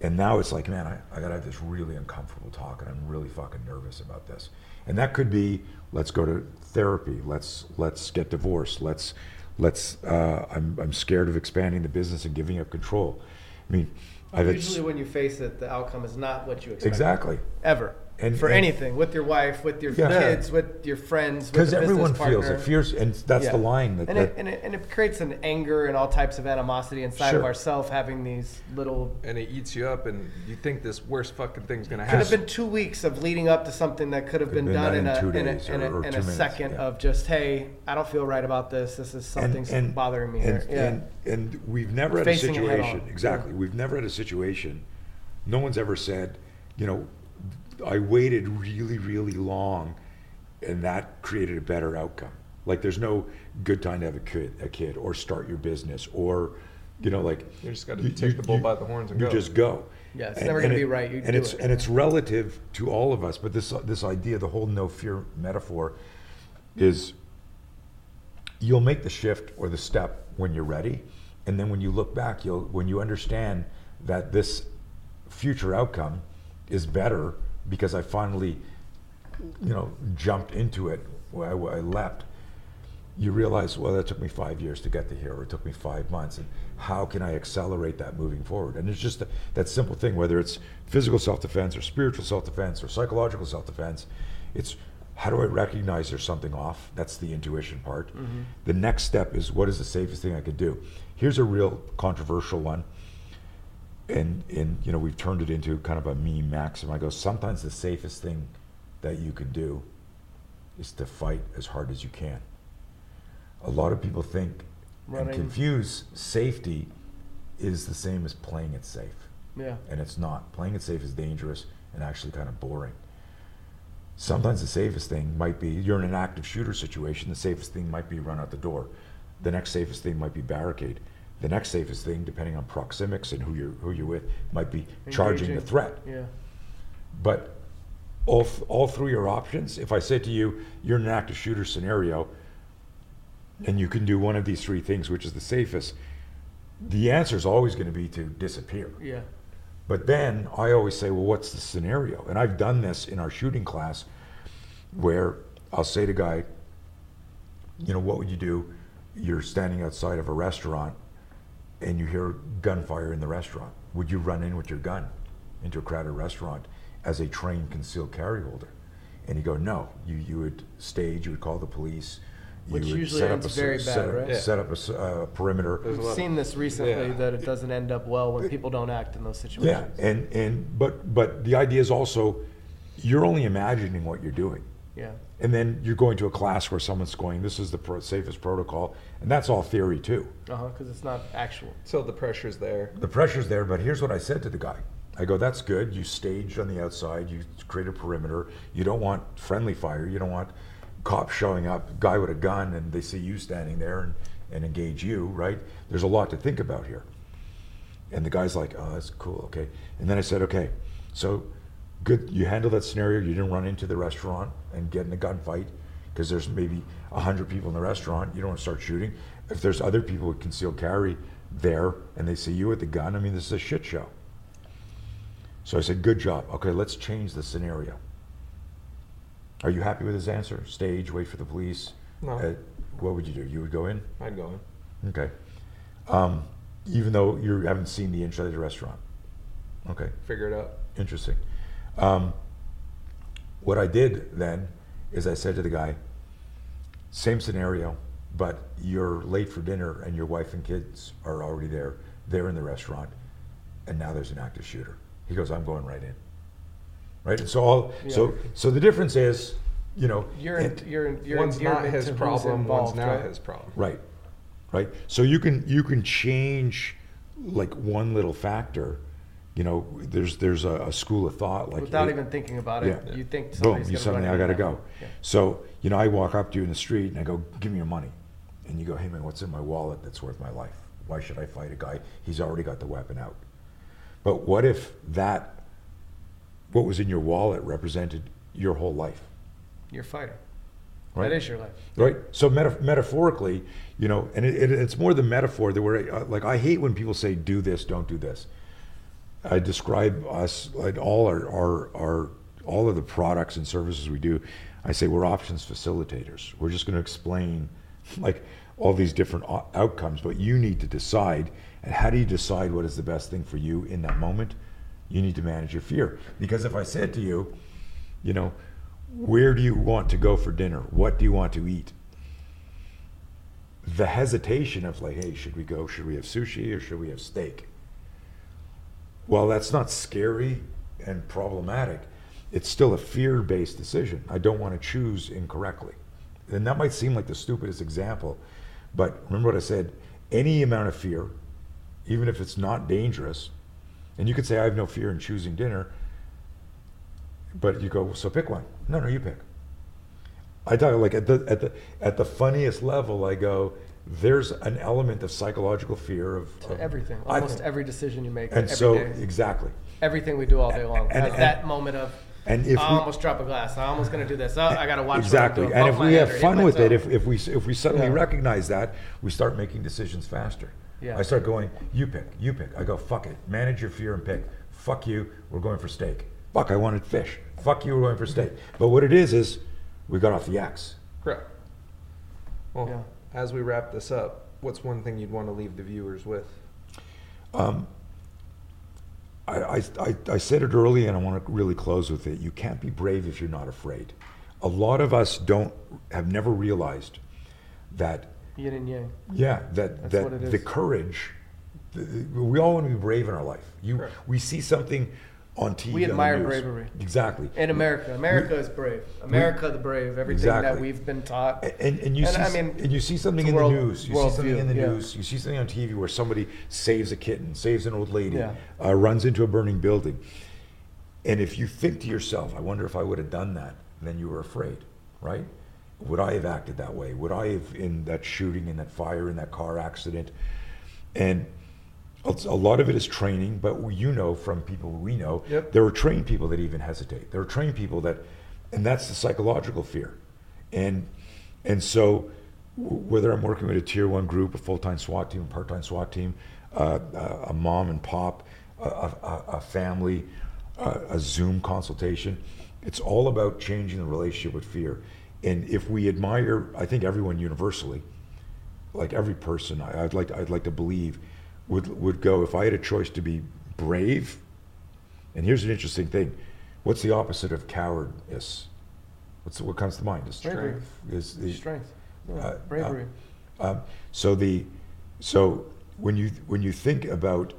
And now it's like, man, I, I got to have this really uncomfortable talk, and I'm really fucking nervous about this. And that could be, let's go to therapy. Let's let's get divorced. Let's let's. Uh, I'm I'm scared of expanding the business and giving up control. I mean, I've Usually, when you face it, the outcome is not what you expect. exactly. Ever. And- for and- anything, with your wife, with your Yeah. kids, with your friends, with Because the everyone business feels partner. it. Fears, and that's Yeah. the line that, and, that it, and, it, and it creates an anger and all types of animosity inside of Sure. ourselves, having these little. And it eats you up, and you think this worst fucking thing's gonna happen. Could have been two weeks of leading up to something that could have been, been done done in in a two in a, days in a, or- or in two a second yeah. of just hey, I don't feel right about this. This is something's bothering me and, here. Yeah. And, and we've never had a Facing it head on. situation. Exactly. We've never had a situation. No one's ever said, you know, I waited really, really long, and that created a better outcome. Like, there's no good time to have a kid, a kid, or start your business, or, you know, like You just gotta take the bull by the horns and you go. just go. Yeah, it's And- never and gonna be right. You and do it's it. and it's relative to all of us. But this this idea, the whole no fear metaphor, is you'll make the shift or the step when you're ready, and then when you look back, you'll when you understand that this future outcome is better because I finally, you know, jumped into it. I, I leapt. You realize, well, that took me five years to get to here, or it took me five months, and how can I accelerate that moving forward? And it's just a, that simple thing, whether it's physical self-defense or spiritual self-defense or psychological self-defense, it's how do I recognize there's something off? That's the intuition part. Mm-hmm. The next step is what is the safest thing I could do? Here's a real controversial one and and you know we've turned it into kind of a meme maxim. I go sometimes the safest thing that you can do is to fight as hard as you can. A lot of people think Running. and confuse safety is the same as playing it safe, yeah. and it's not. Playing it safe is dangerous and actually kind of boring. Sometimes the safest thing might be you're in an active shooter situation. The safest thing might be run out the door. The next safest thing might be barricade. The next safest thing, depending on proxemics and who you're who you're with, might be charging the threat. Yeah. But all th- all three are options. If I say to you, you're in an active shooter scenario, and you can do one of these three things, which is the safest, the answer is always going to be to disappear. Yeah. But then I always say, well, what's the scenario? And I've done this in our shooting class where I'll say to guy, you know, what would you do? You're standing outside of a restaurant and you hear gunfire in the restaurant. Would you run in with your gun into a crowded restaurant as a trained concealed carry holder? And you go, no. You you would stage. You would call the police. You Which would usually set up ends a s- very bad, set up, right? Yeah. set up a s- uh, perimeter. We've lot of- seen this recently Yeah. that it doesn't end up well when people don't act in those situations. Yeah, situations. and and but but the idea is also you're only imagining what you're doing, Yeah. and then you're going to a class where someone's going, "This is the pro- safest protocol," and that's all theory too. Uh huh. Because it's not actual. So the pressure's there. The pressure's there, but here's what I said to the guy. I go, "That's good. You staged on the outside. You create a perimeter. You don't want friendly fire. You don't want cops showing up, guy with a gun, and they see you standing there and, and engage you. Right? There's a lot to think about here." And the guy's like, "Oh, that's cool. Okay." And then I said, "Okay, so good. You handle that scenario. You didn't run into the restaurant and get in a gunfight because there's maybe a hundred people in the restaurant. You don't want to start shooting. If there's other people with concealed carry there and they see you with the gun, I mean, this is a shit show." So I said, "Good job. Okay, let's change the scenario." Are you happy with his answer? Stage, wait for the police? No. Uh, what would you do? You would go in? I'd go in. Okay. Um, even though you haven't seen the inside of the restaurant? Okay. Figure it out. Interesting. Um, what I did then is I said to the guy, same scenario, but you're late for dinner and your wife and kids are already there. They're in the restaurant, and now there's an active shooter. He goes, I'm going right in. Right. And so all so Yeah. so the difference is, you know, You're, in, it- you're, in- you're one's endearment not his to who's problem. One's involved, now right? his problem. Right, right. So you can you can change like one little factor. You know, there's there's a, a school of thought like Without hey, even thinking about it, Yeah. you think boom, you suddenly I gotta go. Yeah. So you know, I walk up to you in the street and I go, "Give me your money," and you go, "Hey man, what's in my wallet that's worth my life? Why should I fight a guy? He's already got the weapon out." But what if that, what was in your wallet, represented your whole life? You're a fighter. Right. That is your life. right? So metaf- metaphorically, you know, and it, it, it's more the metaphor that we're uh, like. I hate when people say, "Do this, don't do this." I describe us like all our, our our all of the products and services we do. I say we're options facilitators. We're just going to explain like all these different outcomes, but you need to decide. And how do you decide what is the best thing for you in that moment? You need to manage your fear. Because if I said to you, you know, where do you want to go for dinner? What do you want to eat? The hesitation of like, hey, should we go? Should we have sushi or should we have steak? Well, that's not scary and problematic. It's still a fear based decision. I don't want to choose incorrectly. And that might seem like the stupidest example, but remember what I said any amount of fear, even if it's not dangerous, and you could say, I have no fear in choosing dinner, but you go, so pick one. No, no, you pick. I talk like at the at the at the funniest level, I go, there's an element of psychological fear of, To of everything. Almost think. every decision you make And every so day. exactly. Everything we do all day long And- and- that moment of, And if I we, almost drop a glass. I'm almost going to do this. Oh, I got to watch exactly, what I'm doing. and if we have fun with it, if, if we if we suddenly Yeah. recognize that, we start making decisions faster. Yeah. I start going, you pick, you pick. I go, fuck it, manage your fear and pick. Fuck you, we're going for steak. Fuck, I wanted fish. Fuck you, we're going for steak. But what it is is, we got off the axe. Correct. Well, Yeah. As we wrap this up, what's one thing you'd want to leave the viewers with? Um, I, I, I, I said it early and I want to really close with it. You can't be brave if you're not afraid. A lot of us don't, have never realized that, yin and yang. yeah, that, That's what it that the courage, the, the- we all want to be brave in our life. You, Correct. we see something on TV. We admire bravery. Exactly. In America, America is brave. America the brave. Everything that we've been taught. A- And, and you And see, I mean, and you see something in world- the news. You see something view, in the yeah. news. You see something on TV where somebody saves a kitten, saves an old lady, Yeah. uh, runs into a burning building. And if you think to yourself, "I wonder if I would have done that," then you were afraid, right? Would I have acted that way? Would I have in that shooting, in that fire, in that car accident? And a lot of it is training, but you know from people we know, Yep. there are trained people that even hesitate. There are trained people that, and that's the psychological fear. And and so, whether I'm working with a tier one group, a full time SWAT team, a part time SWAT team, uh, a, a mom and pop, a, a, a- family, a, a Zoom consultation, it's all about changing the relationship with fear. And if we admire, I think everyone universally, like every person, I, I'd like I'd like to believe would would go if I had a choice to be brave. And here's an interesting thing: what's the opposite of cowardice? What's what comes to mind? Is Bravery. Is the Strength. Yeah, uh, bravery. um, so the so when you when you think about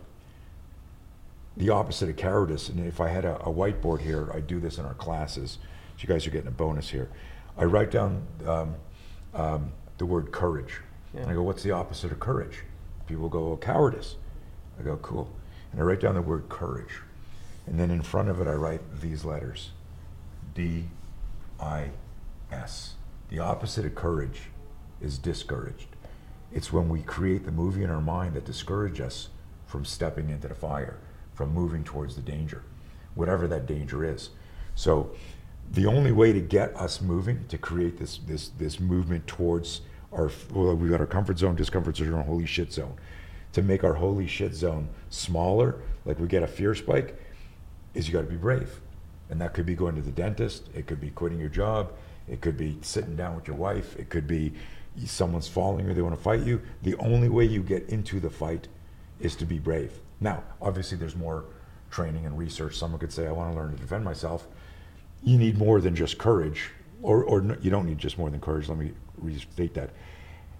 the opposite of cowardice, and if I had a, a whiteboard here, I do this in our classes. So you guys are getting a bonus here. I write down um, um, the word courage. And I go, what's the opposite of courage? People go, oh, cowardice. I go, cool. And I write down the word courage. And then in front of it, I write these letters D I S. The opposite of courage is discouraged. It's when we create the movie in our mind that discourage us from stepping into the fire, from moving towards the danger, whatever that danger is. So the only way to get us moving, to create this this this movement towards our well, we got our comfort zone, discomfort zone, and holy shit zone. To make our holy shit zone smaller, like we get a fear spike, is you got to be brave. And that could be going to the dentist, it could be quitting your job, it could be sitting down with your wife, it could be someone's falling or they want to fight you. The only way you get into the fight is to be brave. Now, obviously, there's more training and research. Someone could say, I want to learn to defend myself. You need more than just courage, or, or you don't need just more than courage. Let me restate that.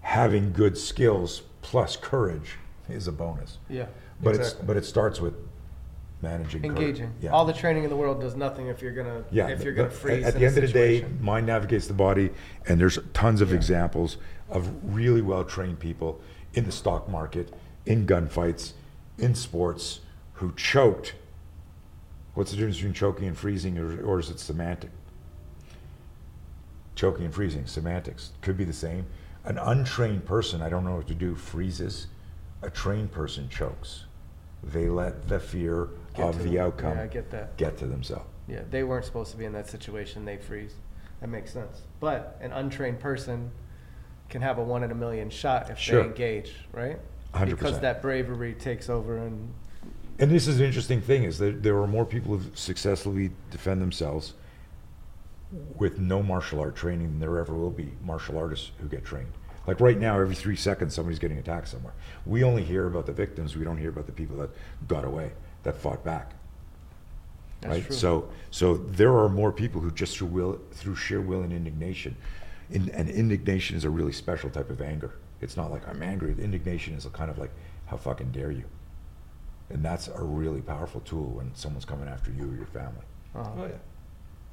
Having good skills plus courage is a bonus. Yeah. But it's but it starts with managing. Engaging. Yeah. All the training in the world does nothing if you're gonna yeah. if you're the- gonna freeze. At the end of the day, mind navigates the body, and there's tons of Yeah. examples of really well trained people in the stock market, in gunfights, in sports who choked. What's the difference between choking and freezing, or, or is it semantic? Choking and freezing, semantics could be the same. An untrained person, I don't know what to do, freezes. A trained person chokes. They let the fear Get of to the them. outcome Yeah, I get that. get to themselves. Yeah, they weren't supposed to be in that situation. They freeze. That makes sense. But an untrained person can have a one in a million shot if Sure. they engage, right? 100%. Because that bravery takes over and And this is an interesting thing: is that there are more people who successfully defend themselves with no martial art training than there ever will be martial artists who get trained. Like right now, every three seconds, somebody's getting attacked somewhere. We only hear about the victims. We don't hear about the people that got away, that fought back. That's right. true. So, so there are more people who just through will, through sheer will and indignation, in, and indignation is a really special type of anger. It's not like I'm angry. Indignation is a kind of like, how fucking dare you? And that's a really powerful tool when someone's coming after you or your family. uh, Oh yeah.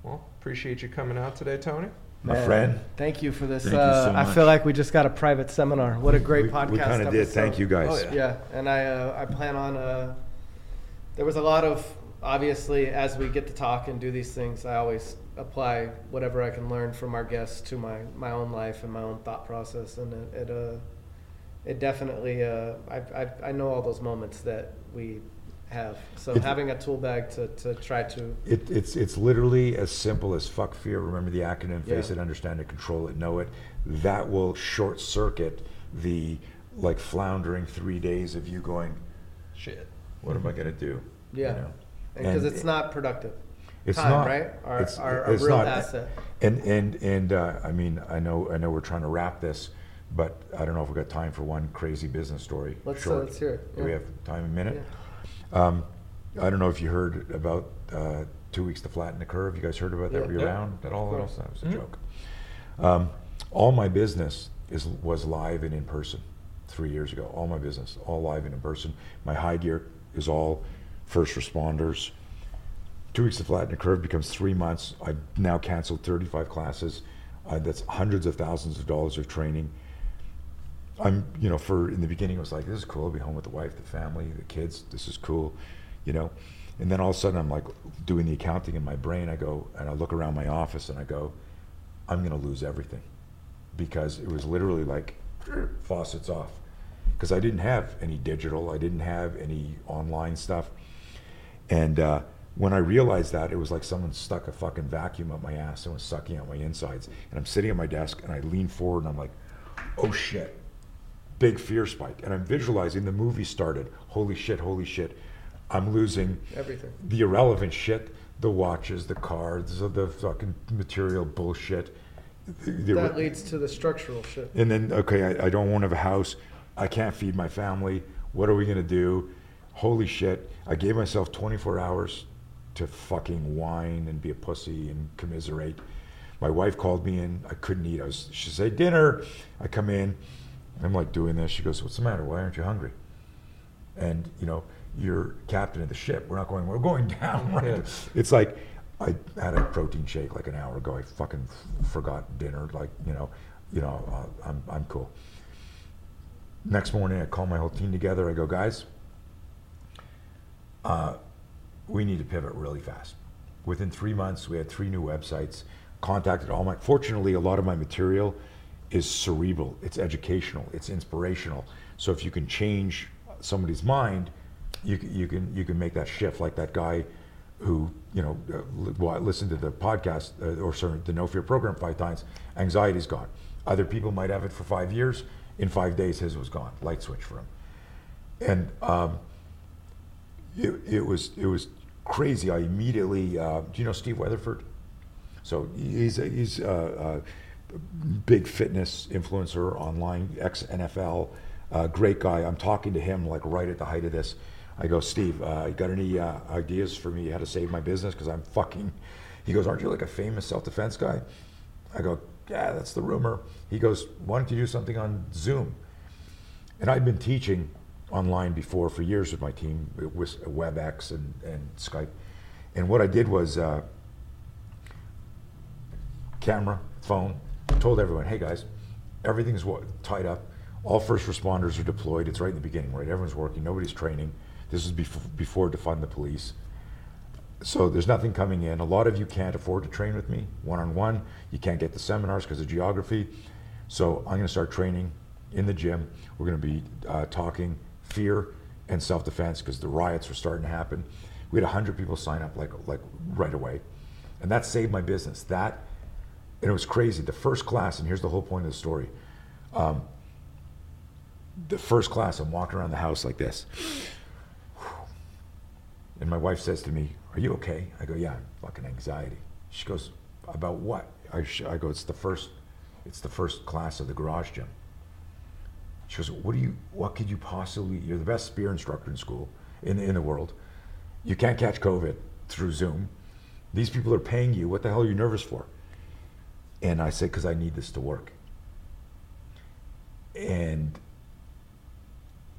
Well, appreciate you coming out today, Tony. My man, friend. Thank you for this. Thank you uh, so I feel like we just got a private seminar. What a great we, podcast. We kind of did. Thank you guys. Oh, yeah. Yeah, and I uh, I plan on. Uh, there was a lot of obviously as we get to talk and do these things, I always apply whatever I can learn from our guests to my my own life and my own thought process, and it, it uh it definitely uh I, I I know all those moments that we have. So It's- having a tool bag to to try to It, it's it's literally as simple as fuck fear. Remember the acronym: face Yeah. it, understand it, control it, know it. That will short circuit the like floundering three days of you going, shit. What am I gonna do? You Yeah. know? because it's not productive. It's time, not right? Our- It's, our- our it's real not. asset. And and and uh, I mean, I know I know we're trying to wrap this, but I don't know if we've got time for one crazy business story. Let's, uh, let's hear it. Do we have time? A minute. Um, I don't know if you heard about uh, two weeks to flatten the curve. You guys heard about that? Yeah. Were you Yeah. around at all? That was a Mhm. joke. Um, all my business is was live and in person three years ago. All my business, all live and in person. My high gear is all first responders. Two weeks to flatten the curve becomes three months. I now canceled 35 classes. Uh, that's hundreds of thousands of dollars of training. I'm, you know, for in the beginning, it was like, this is cool. I'll be home with the wife, the family, the kids. This is cool, you know. And then all of a sudden, I'm like doing the accounting in my brain. I go and I look around my office and I go, I'm going to lose everything because it was literally like faucets off. Because I didn't have any digital, I didn't have any online stuff. And uh, when I realized that, it was like someone stuck a fucking vacuum up my ass and was sucking out my insides. And I'm sitting at my desk and I lean forward and I'm like, oh shit, big fear spike. And I'm visualizing the movie started. Holy shit, holy shit. I'm losing Everything. the irrelevant shit, the watches, the cards, the fucking material bullshit. The- the- That leads to the structural shit. and then, okay, I, I don't want to have a house. I can't feed my family. What are we going to do? Holy shit. I gave myself 24 hours to fucking whine and be a pussy and commiserate. My wife called me in. I couldn't eat. I was, she said, dinner. I come in. I'm like doing this. She goes, what's the matter? Why aren't you hungry? And, you know, you're captain of the ship. We're not going, we're going down, right? Yeah. It's like, I had a protein shake like an hour ago. I fucking f- forgot dinner. Like, you know, you know, uh, I'm, I'm cool. Next morning, I call my whole team together. I go, guys, uh, we need to pivot really fast. Within three months, we had three new websites. Contacted all my. Fortunately, a lot of my material is cerebral. It's educational. It's inspirational. So if you can change somebody's mind, you you can you can make that shift. Like that guy who you know uh, li- listened to the podcast uh, or sorry the Know Fear program five times. Anxiety's gone. Other people might have it for five years. In five days, his was gone. Light switch for him. And um, it, it was it was crazy. I immediately, uh, do you know Steve Weatherford? So he's he's a, a big fitness influencer online, ex NFL, uh, great guy. I'm talking to him like right at the height of this. I go, Steve, uh, you got any uh, ideas for me how to save my business? Because I'm fucking. He goes, aren't you like a famous self defense guy? I go, yeah, that's the rumor. He goes, why don't you do something on Zoom? And I'd been teaching online before for years with my team, with WebEx and, and Skype. And what I did was uh, camera, phone, told everyone, hey guys, everything's tied up. All first responders are deployed. It's right in the beginning, right? Everyone's working, nobody's training. This is before, before defund the police. So there's nothing coming in. A lot of you can't afford to train with me one on one. You can't get the seminars because of geography. So I'm going to start training in the gym. We're going to be uh, talking fear and self defense because the riots were starting to happen. We had 100 people sign up like, like right away. And that saved my business. That, and it was crazy. The first class, and here's the whole point of the story. Um, the first class, I'm walking around the house like this. And my wife says to me, Are you okay? I go, Yeah, I'm fucking anxiety. She goes, About what? I, sh- I go, It's the first, it's the first class of the garage gym. She goes, What do you, what could you possibly, you're the best spear instructor in school, in, in the world. You can't catch COVID through Zoom. These people are paying you. What the hell are you nervous for? And I said, Because I need this to work. And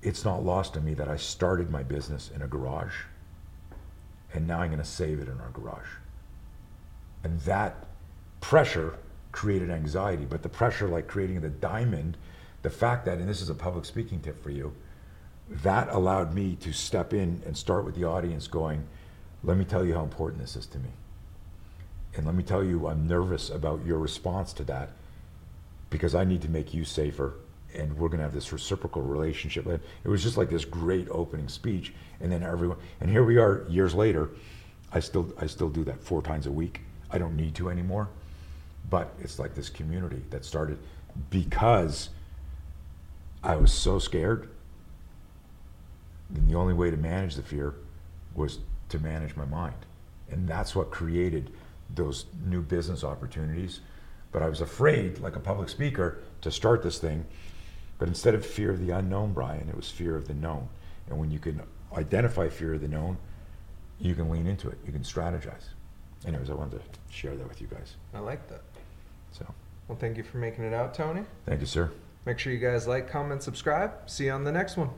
it's not lost on me that I started my business in a garage and now I'm going to save it in our garage. And that pressure created anxiety, but the pressure, like creating the diamond, the fact that, and this is a public speaking tip for you, that allowed me to step in and start with the audience going, let me tell you how important this is to me. And let me tell you, I'm nervous about your response to that because I need to make you safer and we're going to have this reciprocal relationship. And it was just like this great opening speech, and then everyone. And here we are, years later. I still I still do that four times a week. I don't need to anymore, but it's like this community that started because I was so scared. And the only way to manage the fear was to manage my mind, and that's what created those new business opportunities. But I was afraid, like a public speaker, to start this thing but instead of fear of the unknown, Brian, it was fear of the known. And when you can identify fear of the known, you can lean into it. You can strategize. Anyways, I wanted to share that with you guys. I like that. So, Well, thank you for making it out, Tony. thank you, sir. Make sure you guys like, comment, subscribe. See you on the next one.